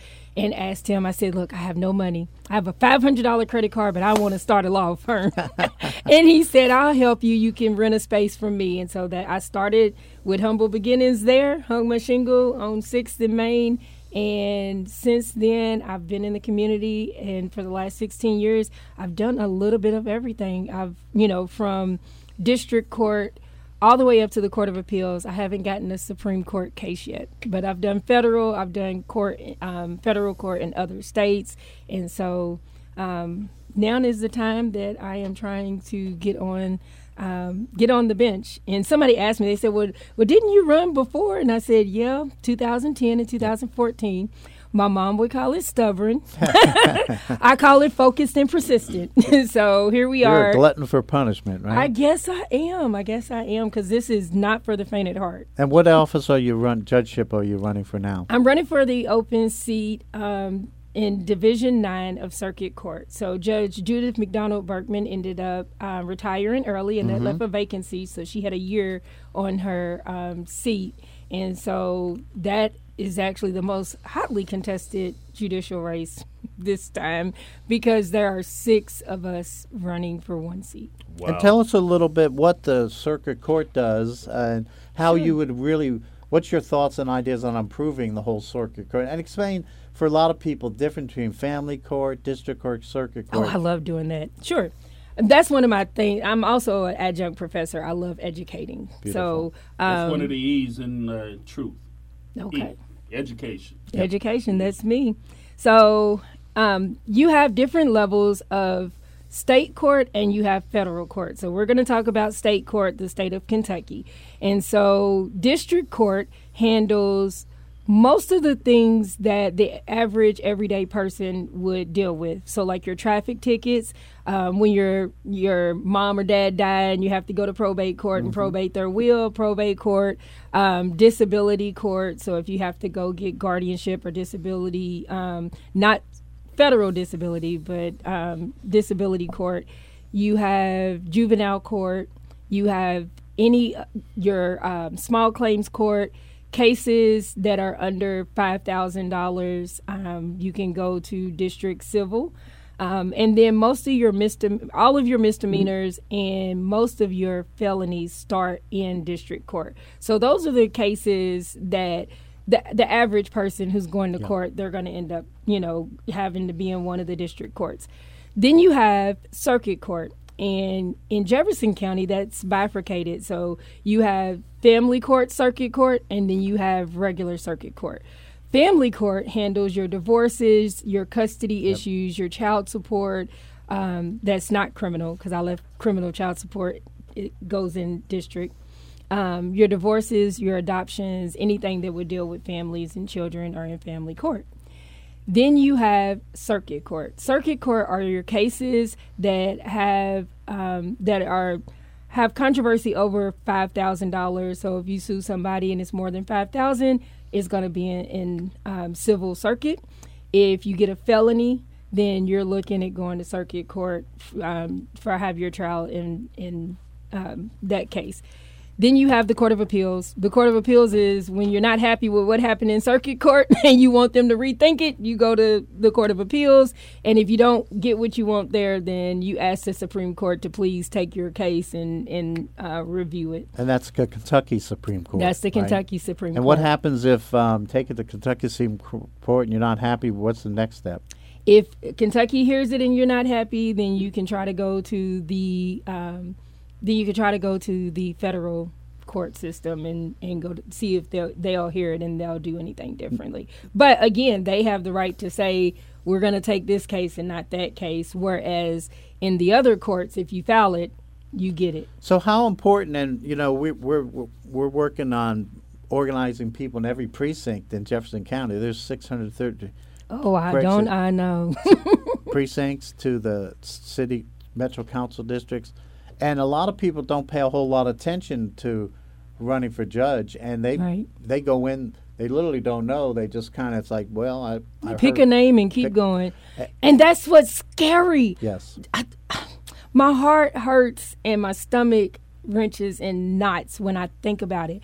and asked him. I said, "Look, I have no money. I have a five hundred dollar credit card, but I want to start a law firm." and he said, "I'll help you. You can rent a space from me." And so that I started with humble beginnings there, hung my shingle on Sixth and Main. And since then, I've been in the community, and for the last 16 years, I've done a little bit of everything. I've, you know, from district court all the way up to the Court of Appeals. I haven't gotten a Supreme Court case yet, but I've done federal, I've done court, um, federal court in other states, and so um, now is the time that I am trying to get on. Um, get on the bench. And somebody asked me, they said, well, well, didn't you run before? And I said, yeah, 2010 and 2014. My mom would call it stubborn. I call it focused and persistent. so here we are. You're are. a glutton for punishment, right? I guess I am. I guess I am because this is not for the faint at heart. and what office are you run judgeship are you running for now? I'm running for the open seat um, in Division 9 of Circuit Court. So Judge Judith McDonald Burkman ended up uh, retiring early, and that left a vacancy. So she had a year on her um, seat. And so that is actually the most hotly contested judicial race this time because there are six of us running for one seat. Wow. And tell us a little bit what the circuit court does and how you would really. What's your thoughts and ideas on improving the whole circuit court? And explain for a lot of people the difference between family court, district court, circuit court. Oh. I love doing that. Sure. That's one of my things. I'm also an adjunct professor. I love educating. So, That's um, one of the E's in uh, truth. okay. E, education. Education, that's me. So, um, you have different levels of state court and you have federal court. So, we're going to talk about state court, the state of Kentucky. And so, district court handles most of the things that the average everyday person would deal with. So, like your traffic tickets, um, when your your mom or dad died and you have to go to probate court and probate their will, probate court, um, disability court. So, if you have to go get guardianship or disability, um, not federal disability, but um, disability court, you have juvenile court, you have any uh, your um, small claims court cases that are under five thousand dollars. Um, you can go to district civil. Um, and then most of your misdem- all of your misdemeanors and most of your felonies start in district court. So those are the cases that the the average person who's going to court, they're going to end up, you know, having to be in one of the district courts. Then you have circuit court. And in Jefferson County, that's bifurcated. So you have family court, circuit court, and then you have regular circuit court. Family court handles your divorces, your custody issues, your child support. Um, that's not criminal because I left criminal child support. It goes in district. Um, your divorces, your adoptions, anything that would deal with families and children are in family court. Then you have circuit court. Circuit court are your cases that have um, that are have controversy over five thousand dollars. So if you sue somebody and it's more than five thousand, it's going to be in, in um, civil circuit. If you get a felony, then you're looking at going to circuit court um, for have your trial in in um, that case. Then you have the Court of Appeals. The Court of Appeals is when you're not happy with what happened in circuit court and you want them to rethink it, you go to the Court of Appeals. And if you don't get what you want there, then you ask the Supreme Court to please take your case and, and uh, review it. and that's the Kentucky Supreme Court. That's the right? Kentucky Supreme And Court. And what happens if um, take it to Kentucky Supreme Court and you're not happy? What's the next step? if Kentucky hears it and you're not happy, then you can try to go to the um, then you can try to go to the federal court system and, and go to see if they'll they'll hear it and they'll do anything differently. But again, they have the right to say we're going to take this case and not that case. Whereas in the other courts, if you file it, you get it. So how important, and you know, we, we're we're we're working on organizing people in every precinct in Jefferson County. There's 630 Oh, I don't. I know. precincts to the city metro council districts, and a lot of people don't pay a whole lot of attention to running for judge, and they Right. they go in. They literally don't know. They just kind of it's like, well, I, I Pick heard- a name and keep pick- going. And that's what's scary. Yes. my heart hurts and my stomach wrenches in knots when I think about it.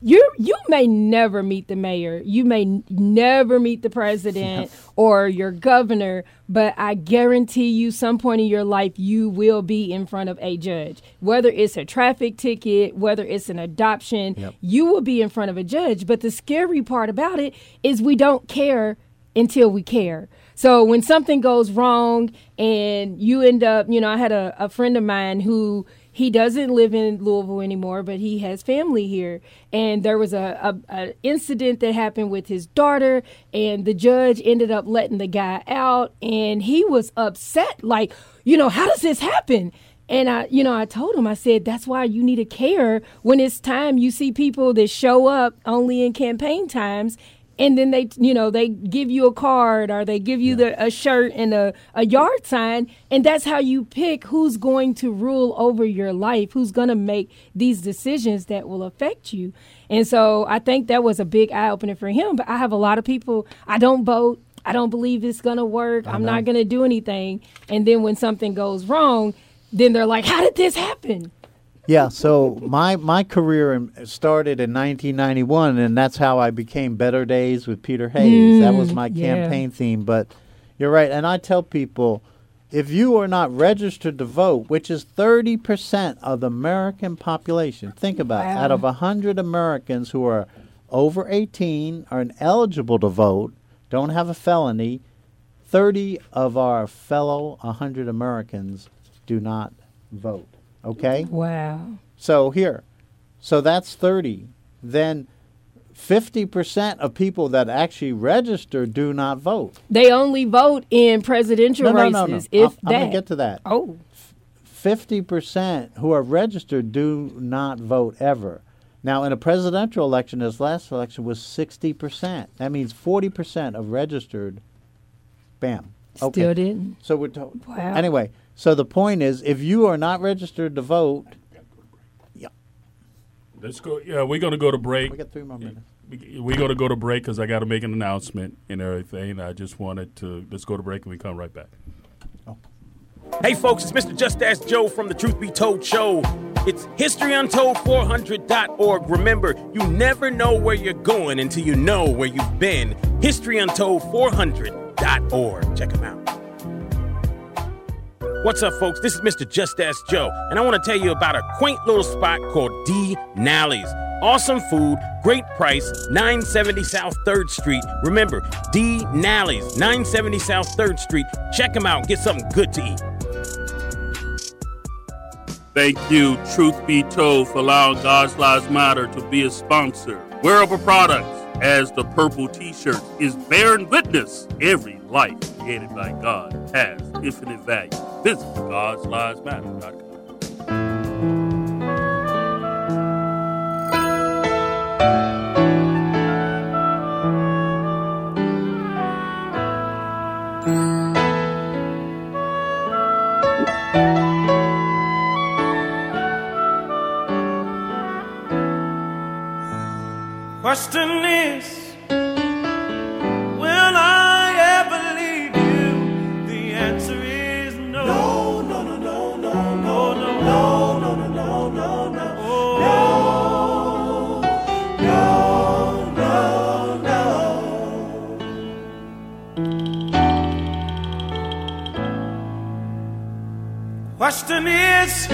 You you may never meet the mayor, you may n- never meet the president or your governor, but I guarantee you, some point in your life, you will be in front of a judge. Whether it's a traffic ticket, whether it's an adoption, Yep. you will be in front of a judge. But the scary part about it is we don't care until we care. So when something goes wrong and you end up, you know, I had a, a friend of mine who he doesn't live in Louisville anymore, but he has family here. And there was a, a, a incident that happened with his daughter, and the judge ended up letting the guy out, and he was upset, like, you know, how does this happen? And I, you know, I told him, I said, that's why you need to care when it's time you see people that show up only in campaign times and then they you know they give you a card or they give you the a shirt and a, a yard sign and that's how you pick who's going to rule over your life who's going to make these decisions that will affect you. And so i think that was a big eye-opener for him but i have a lot of people i don't vote i don't believe it's going to work i'm not going to do anything and then when something goes wrong then they're like how did this happen Yeah, so my my career started in 1991, and that's how I became Better Days with Peter Hayes. that was hmm, my yeah. campaign theme. But you're right, and I tell people, if you are not registered to vote, which is 30 percent of the American population, think about it. Out of 100 Americans who are over 18 are eligible to vote, don't have a felony, 30 of our fellow 100 Americans do not vote. Okay? wow So here, so that's 30. Then 50% of people that actually register do not vote. they only vote in presidential No, no, races no, no. if I'm, I'm going to get to that. oh 50% who are registered do not vote ever. Now, in a presidential election, this last election was 60%. That means 40% of registered, bam. Still Okay. didn't So we're to- Wow. anyway. So the point is, if you are not registered to vote, yeah. Let's go. Yeah, we're gonna go to break. we got three more minutes. We- We're going to go to break because I got to make an announcement and everything. I just wanted to let's go to break and we come right back. Oh. Hey folks, it's Mr. Just Ask Joe from the Truth Be Told show. It's historyuntold400.org. Remember, you never know where you're going until you know where you've been. Historyuntold400.org. Check them out. What's up, folks? This is Mr. Just Ask Joe, and I want to tell you about a quaint little spot called D. Nalley's. Awesome food, great price, 970 South 3rd Street. Remember, D. Nalley's, 970 South 3rd Street. Check them out, get something good to eat. Thank you, Truth Be Told, for allowing God's Lives Matter to be a sponsor. Wearable products, as the purple T-shirt, is bearing witness every life created by God has infinite value. Visit God'sLivesMatter.com. Question is, will I ever leave you? The answer is no. No, no, no, no, no, no, no, no, no, no, no, no, no. No, no, no, no. Question is,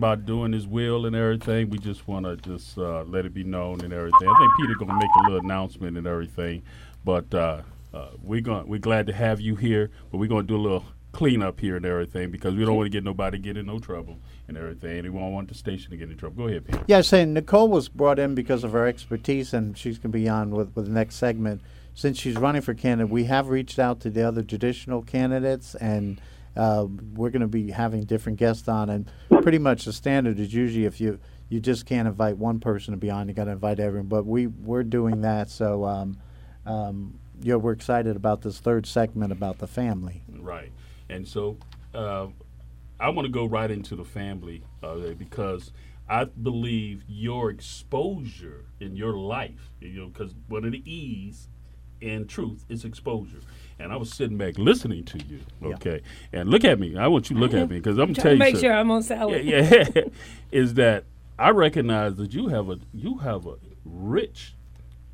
about doing His will and everything, we just want to just uh, let it be known and everything. I think Peter gonna make a little announcement and everything, but uh, uh, we're going we're glad to have you here. But we're gonna do a little cleanup here and everything because we don't want to get nobody get in no trouble and everything. We don't want the station to get in trouble. Go ahead, Peter. Yeah, saying Nicole was brought in because of her expertise, and she's going to be on with, with the next segment. Since she's running for candidate, we have reached out to the other traditional candidates, and uh, we're going to be having different guests on. And pretty much the standard is usually if you you just can't invite one person to be on, you got to invite everyone. But we we're doing that, so um, um, yeah, we're excited about this third segment about the family. Right. And so uh, I want to go right into the family uh, because I believe your exposure in your life, you know, because one of the E's and truth is exposure. And I was sitting back listening to you, okay? And look at me. I want you to look at me because I'm to telling you. make sure I'm on salad. yeah, yeah. is that I recognize that you have a you have a rich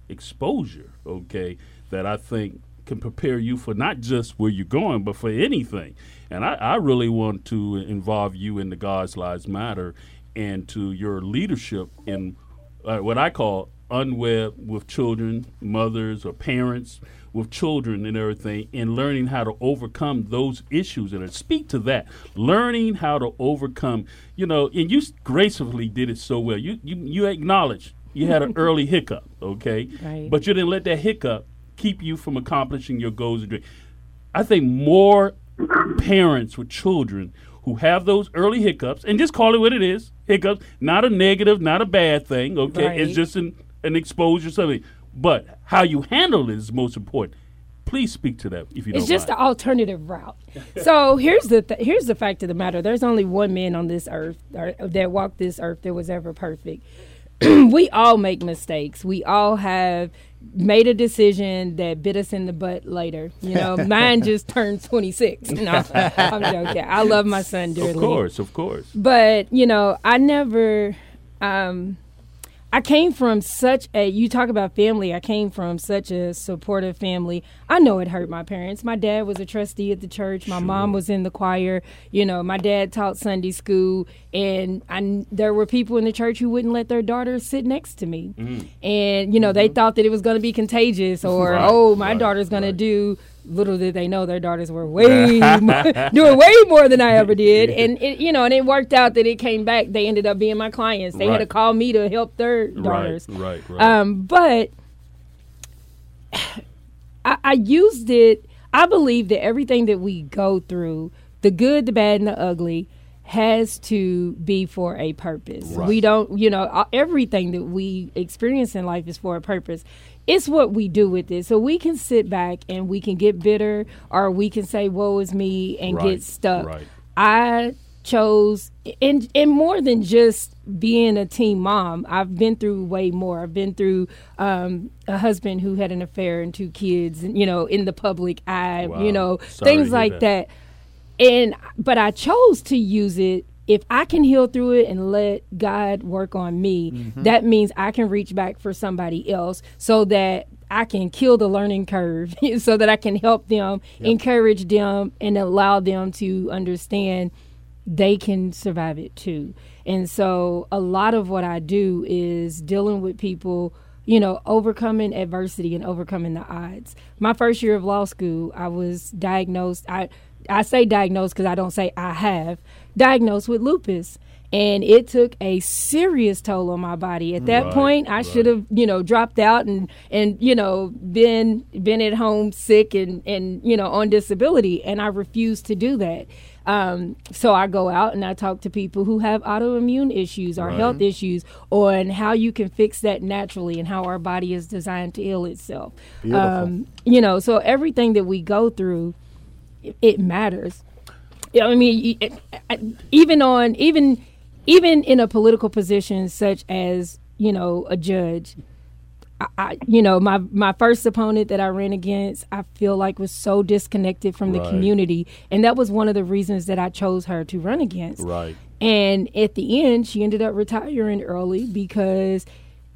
exposure, okay, that I think can prepare you for not just where you're going, but for anything. And I, I really want to involve you in the God's Lives Matter and to your leadership in uh, what I call unwed with children, mothers or parents with children and everything, and learning how to overcome those issues and speak to that. Learning how to overcome, you know, and you gracefully did it so well. You you you acknowledge you had an early hiccup, okay, Right. but you didn't let that hiccup keep you from accomplishing your goals and dreams. I think more parents with children who have those early hiccups, and just call it what it is hiccups, not a negative, not a bad thing, okay? Right. It's just an, an exposure, something. But how you handle it is most important. Please speak to that if you It's just mind. the alternative route. so here's the th- here's the fact of the matter. There's only one man on this earth or, that walked this earth that was ever perfect. we all make mistakes. We all have made a decision that bit us in the butt later. You know, mine just turned 26. No, I'm joking. I love my son dearly. of course, of course. But you know, I never. Um, I came from such a. You talk about family. I came from such a supportive family. I know it hurt my parents. My dad was a trustee at the church. My mom was in the choir. You know, my dad taught Sunday school, and I there were people in the church who wouldn't let their daughters sit next to me, mm. and you know they mm-hmm. thought that it was going to be contagious, or Right, oh, my right, daughter's going right. to do. Little did they know their daughters were way more, doing way more than I ever did, and it, you know, and it worked out that it came back. They ended up being my clients. They had to call me to help their daughters. Right, right, right. Um, but I, I used it. I believe that everything that we go through, the good, the bad, and the ugly, has to be for a purpose. We don't, you know, everything that we experience in life is for a purpose. It's what we do with it. So we can sit back and we can get bitter, or we can say, "Woe is me," and Right, get stuck. right. I chose and and more than just being a teen mom i've been through way more i've been through um, a husband who had an affair and two kids and you know in the public eye Wow. you know Sorry things like that. that and but i chose to use it if i can heal through it and let god work on me Mm-hmm. that means i can reach back for somebody else so that I can kill the learning curve so that I can help them, encourage them, and allow them to understand they can survive it too. And so a lot of what I do is dealing with people, you know, overcoming adversity and overcoming the odds. My first year of law school, I was diagnosed I I say diagnosed because I don't say I have diagnosed with lupus. And it took a serious toll on my body. At that Right, point, I right. should have, you know, dropped out and and you know been been at home sick and and you know on disability. And I refused to do that. Um, so I go out and I talk to people who have autoimmune issues or health issues on how you can fix that naturally and how our body is designed to heal itself. Um, you know, so everything that we go through, it, it matters. Yeah, I mean, eh, eh, eh, even on even even in a political position such as you know a judge, I, I you know my my first opponent that I ran against, I feel like was so disconnected from the Right. community, and that was one of the reasons that I chose her to run against. Right. And at the end, she ended up retiring early because,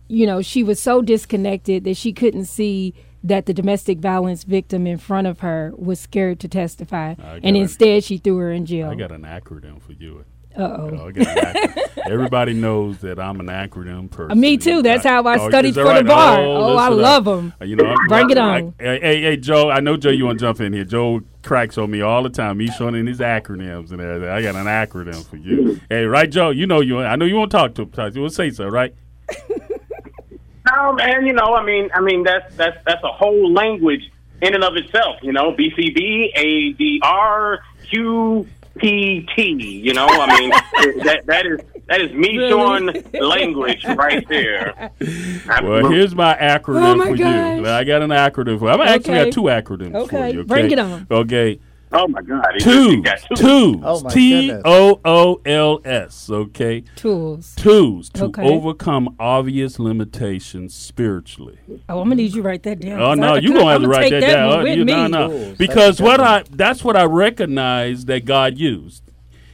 you know, she was so disconnected that she couldn't see that the domestic violence victim in front of her was scared to testify. And got it. instead, she threw her in jail. I got an acronym for you. Uh oh. Oh, I got an acronym. Everybody knows that I'm an acronym person. Uh, me too. That's how I Oh, studied is that for the bar. Oh, I love up. 'em. Uh, You know, I'm- Bring it I- on. hey, hey, hey, Joe. I know Joe. You want to jump in here? Joe cracks on me all the time. He's showing in his acronyms and everything. I got an acronym for you. hey, right, Joe? You know you. I know you won't talk to him. Talk to him. We'll say so, right? No, man. You know, I mean, I mean, that's that's that's a whole language in and of itself. You know, BCB, ADR, QPT. You know, I mean, that that is that is me showing language right there. Well, here's my acronym Oh, my for gosh. you. I got an acronym for. You. I'm actually Okay. got two acronyms for Okay, you. bring it on. Okay. Oh my God! He Tools. two. Tools. Oh, my T goodness. O O L S. Okay. Tools. Tools to Okay. overcome obvious limitations spiritually. Oh, I'm gonna need you to write that down. Oh no, I- you gonna have to I'ma write take that, down. one with you- me. no, no. Tools. Because That's what I that's what I recognize that God used.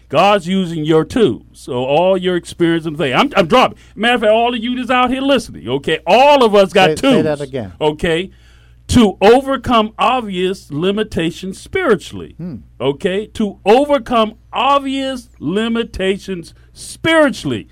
God's using your tools. So all your experience and thing. I'm, I'm dropping. Matter of fact, all of you that's out here listening, okay? All of us got Say- tools. say that again. Okay. To overcome obvious limitations spiritually. Hmm. Okay? To overcome obvious limitations spiritually.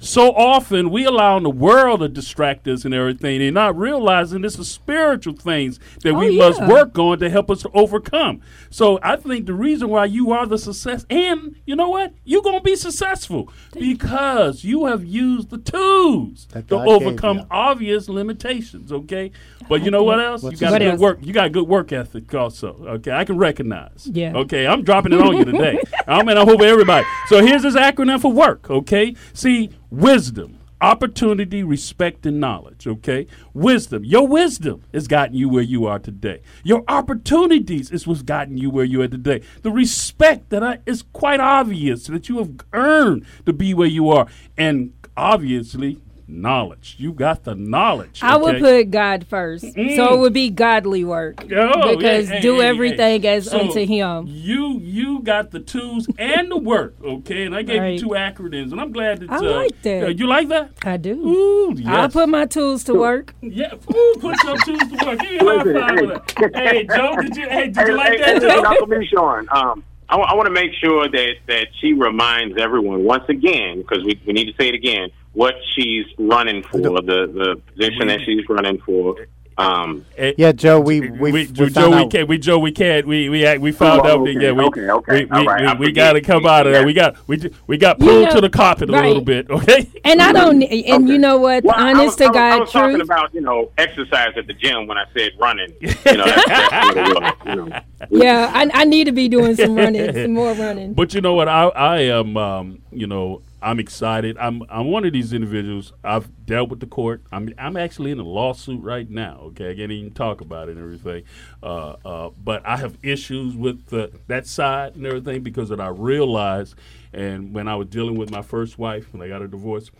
So often we allow the world to distract us and everything, and not realizing this is spiritual things that Oh, we must work on to help us to overcome. So I think the reason why you are the success, and you know what, you're gonna be successful because you have used the tools That to God overcome obvious limitations. Okay, but you know what else? What's you got What good else? work. You got good work ethic also. Okay, I can recognize. Yeah. Okay, I'm dropping it on you today. I mean, I hope everybody. So here's this acronym for work. Okay, see, wisdom. Opportunity, respect, and knowledge. Okay, wisdom. Your wisdom has gotten you where you are today. Your opportunities is what's gotten you where you are today. The respect that I, is quite obvious that you have earned to be where you are, and obviously knowledge. You got the knowledge. I would put God first, so it would be godly work Oh, because yeah, do hey, everything hey. as So, unto Him. You you got the tools and the work, okay? And I gave Right. you two acronyms, and I'm glad that I uh, like that. uh, you like that. I do. Ooh, yes. I put my tools to work. yeah, ooh, put your tools to work. Give me a high five with that. Hey, Joe, did you hey did you like hey, that, hey, Joe? Dr. Meshorn, um, I, want to make sure that, that she reminds everyone once again, because we, we need to say it again, what she's running for, the, the position that she's running for. Um, Yeah, Joe, we we, we, we, Joe, we can't. We Joe, we can't. We we act- we found Oh, out. okay, yeah, we, okay, okay. We, we, All right, we, we got to come out of that. We got we we got You pulled to the carpet a little bit. Okay. And I don't. And Okay. you know what? well, I Honest was, to I was, I God, was talking truth. about, you know, exercise at the gym when I said running. You know, that's, that's what it was, you know. yeah, I, I need to be doing some running, some more running. But you know what? I I am um, you know I'm excited. I'm I'm one of these individuals. I've dealt with the court. I'm I'm actually in a lawsuit right now. Okay, I can't even talk about it and everything. Uh, uh, but I have issues with the, that side and everything because that I realized. And when I was dealing with my first wife, when I got a divorce,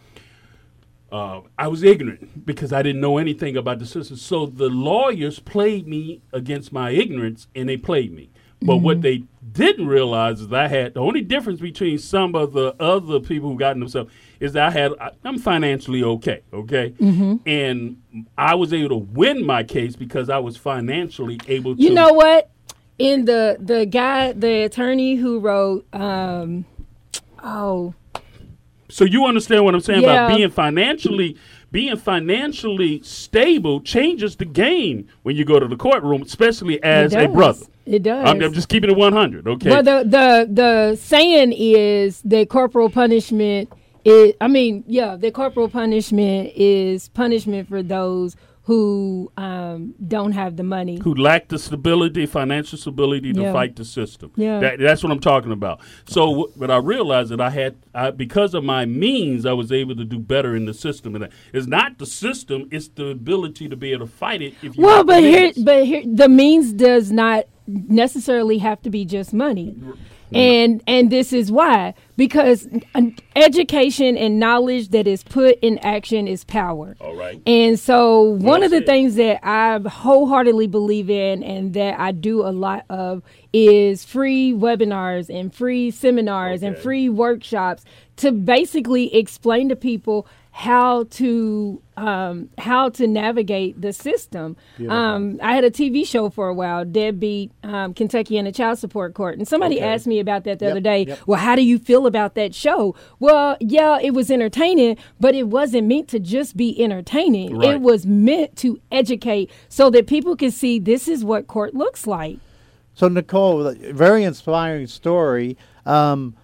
uh, I was ignorant because I didn't know anything about the system. So the lawyers played me against my ignorance, and they played me. But what they didn't realize is I had the only difference between some of the other people who got themselves is that I had I, I'm financially okay, okay, and I was able to win my case because I was financially able to. You know what? In the the guy, the attorney who wrote, um, oh, So you understand what I'm saying Yeah. about being financially being financially stable changes the game when you go to the courtroom, especially as a brother. It does. I'm, I'm just keeping it 100. Okay. Well, the the the saying is that corporal punishment is. I mean, yeah, the corporal punishment is punishment for those who um, don't have the money. who lack the stability, financial stability to Yeah. fight the system. Yeah. That, that's what I'm talking about. So, but I realized that I had, I, because of my means, I was able to do better in the system. And it's not the system; it's the ability to be able to fight it. If you Well, but here, but here, the means does not necessarily have to be just money. And and this is why because education and knowledge that is put in action is power. All right. And so one Well of the things that I wholeheartedly believe in and that I do a lot of is free webinars and free seminars and free workshops to basically explain to people how to um, how to navigate the system. Um, I had a TV show for a while, Deadbeat um, Kentucky and the Child Support Court, and somebody Okay. asked me about that the Yep, other day. yep. Well, how do you feel about that show? Well, yeah, it was entertaining, but it wasn't meant to just be entertaining. Right. It was meant to educate so that people can see this is what court looks like. So Nicole, very inspiring story. Um,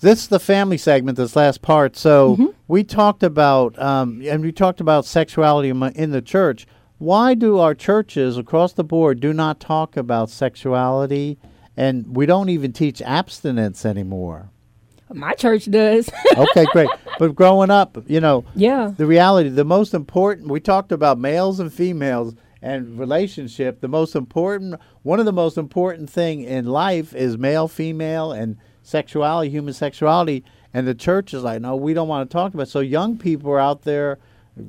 this is the family segment, this last part. So Mm-hmm. we talked about, um, and we talked about sexuality in in the church. Why do our churches across the board do not talk about sexuality, and we don't even teach abstinence anymore? My church does. Okay, great. But growing up, you know, yeah. the reality, the most important, we talked about males and females, and relationship, the most important, one of the most important thing in life is male, female, and sexuality, human sexuality. And the church is like, no, we don't want to talk about. It. So young people are out there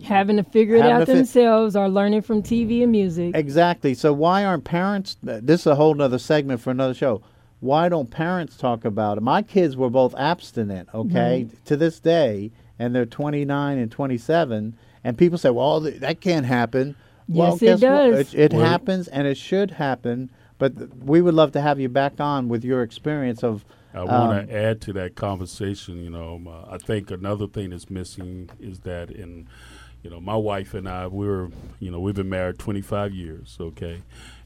having to figure it out themselves or learning from TV and music. Exactly. So why aren't parents? This is a whole other segment for another show. Why don't parents talk about it? My kids were both abstinent, okay, mm-hmm. to this day, and they're 29 and 27. And people say, well, that can't happen. Well, yes, it does. It, it well, happens, and it should happen. But th- we would love to have you back on with your experience of. I want to um, add to that conversation. You know, uh, I think another thing that's missing is that in, you know, my wife and I, we were, you know, we've been married 25 years. Okay,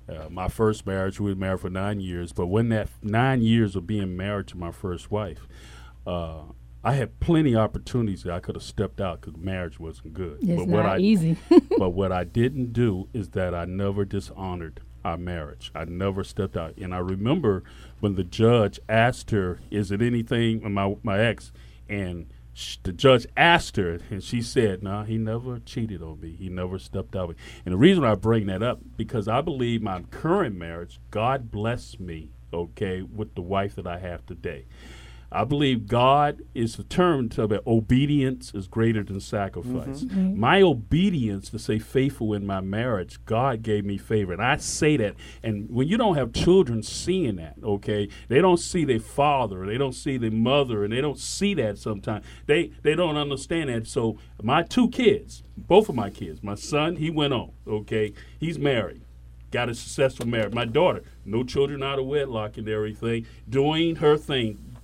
uh, my first marriage, we were married for nine years. But when that nine years of being married to my first wife, uh, I had plenty of opportunities that I could have stepped out because marriage wasn't good. It's but not what I, easy. but what I didn't do is that I never dishonored our marriage. I never stepped out. And I remember when the judge asked her, "Is it anything?" My my ex, and the judge asked her, and she said, "No, nah, he never cheated on me. He never stepped out." And the reason I bring that up because I believe my current marriage, God bless me, okay, with the wife that I have today. I believe God is determined to that obedience is greater than sacrifice. Mm-hmm. Mm-hmm. My obedience to say faithful in my marriage, God gave me favor. And I say that. And when you don't have children seeing that, okay, they don't see their father, they don't see their mother, and they don't see that sometimes. They they don't understand that. So my two kids, both of my kids, my son, he went on, okay, he's married got a successful marriage. My daughter, no children out of wedlock and everything, doing her thing,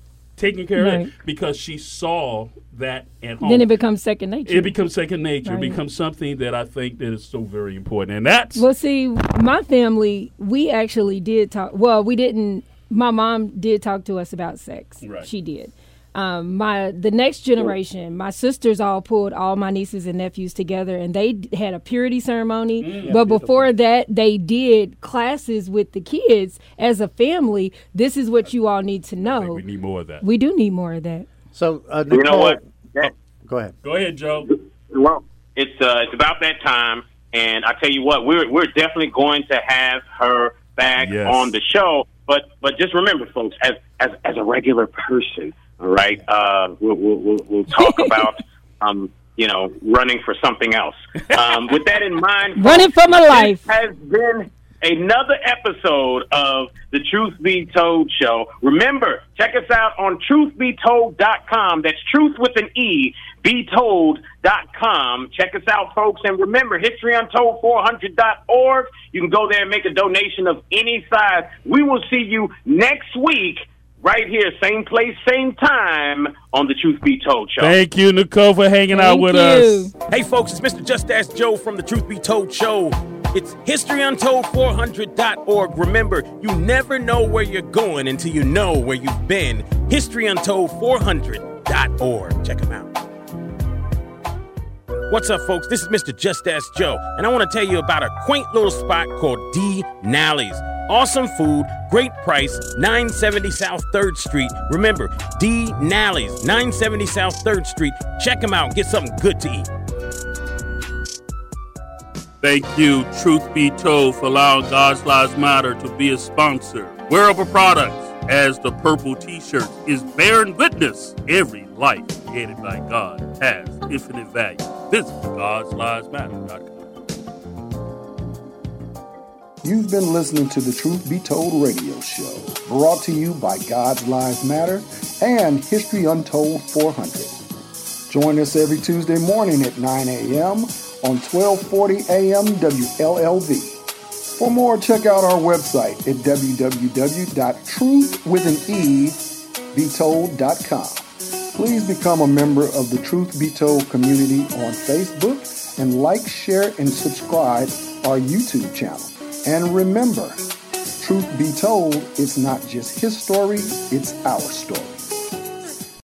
taking care right. of it because she saw that at home. Then it becomes second nature. It becomes second nature. Right. It becomes something that I think that is so very important. And that's Well, see, my family, we actually did talk well, we didn't my mom did talk to us about sex. Right. She did um, my the next generation, my sisters all pulled all my nieces and nephews together, and they had a purity ceremony. Mm, but before that, they did classes with the kids as a family. This is what you all need to know. we need more of that. We do need more of that. So uh, you know what? Oh, go ahead. Go ahead, Joe. Well, it's uh, it's about that time, and I tell you what, we're we're definitely going to have her back yes. on the show. But but just remember, folks, as as as a regular person all right. Uh, we'll, we'll, we'll talk about, um, you know, running for something else. Um, with that in mind, running for my life has been another episode of the Truth Be Told show. Remember, check us out on truthebetold.com. That's truth with an E, betold.com. Check us out, folks. And remember, historyuntold400.org. You can go there and make a donation of any size. We will see you next week right here, same place, same time on the Truth Be Told show. Thank you, Nicole, for hanging Thank out with you. us. Hey, folks, it's Mr. Just Ask Joe from the Truth Be Told show. It's historyuntold400.org. Remember, you never know where you're going until you know where you've been. Historyuntold400.org. Check them out. What's up, folks? This is Mr. Just Ask Joe, and I want to tell you about a quaint little spot called D. Nalley's. Awesome food, great price, 970 South 3rd Street. Remember, D. Nalley's, 970 South 3rd Street. Check them out get something good to eat. Thank you, Truth Be Told, for allowing God's Lives Matter to be a sponsor. Wearable products, as the purple t shirt, is bearing witness every life created by God has infinite value. Visit God'sLivesMatter.com. You've been listening to the Truth Be Told radio show, brought to you by God's Lives Matter and History Untold 400. Join us every Tuesday morning at 9 a.m. on 1240 a.m. WLLV. For more, check out our website at www.truthwithanebetold.com. Please become a member of the Truth Be Told community on Facebook and like, share, and subscribe our YouTube channel. And remember, truth be told, it's not just his story, it's our story.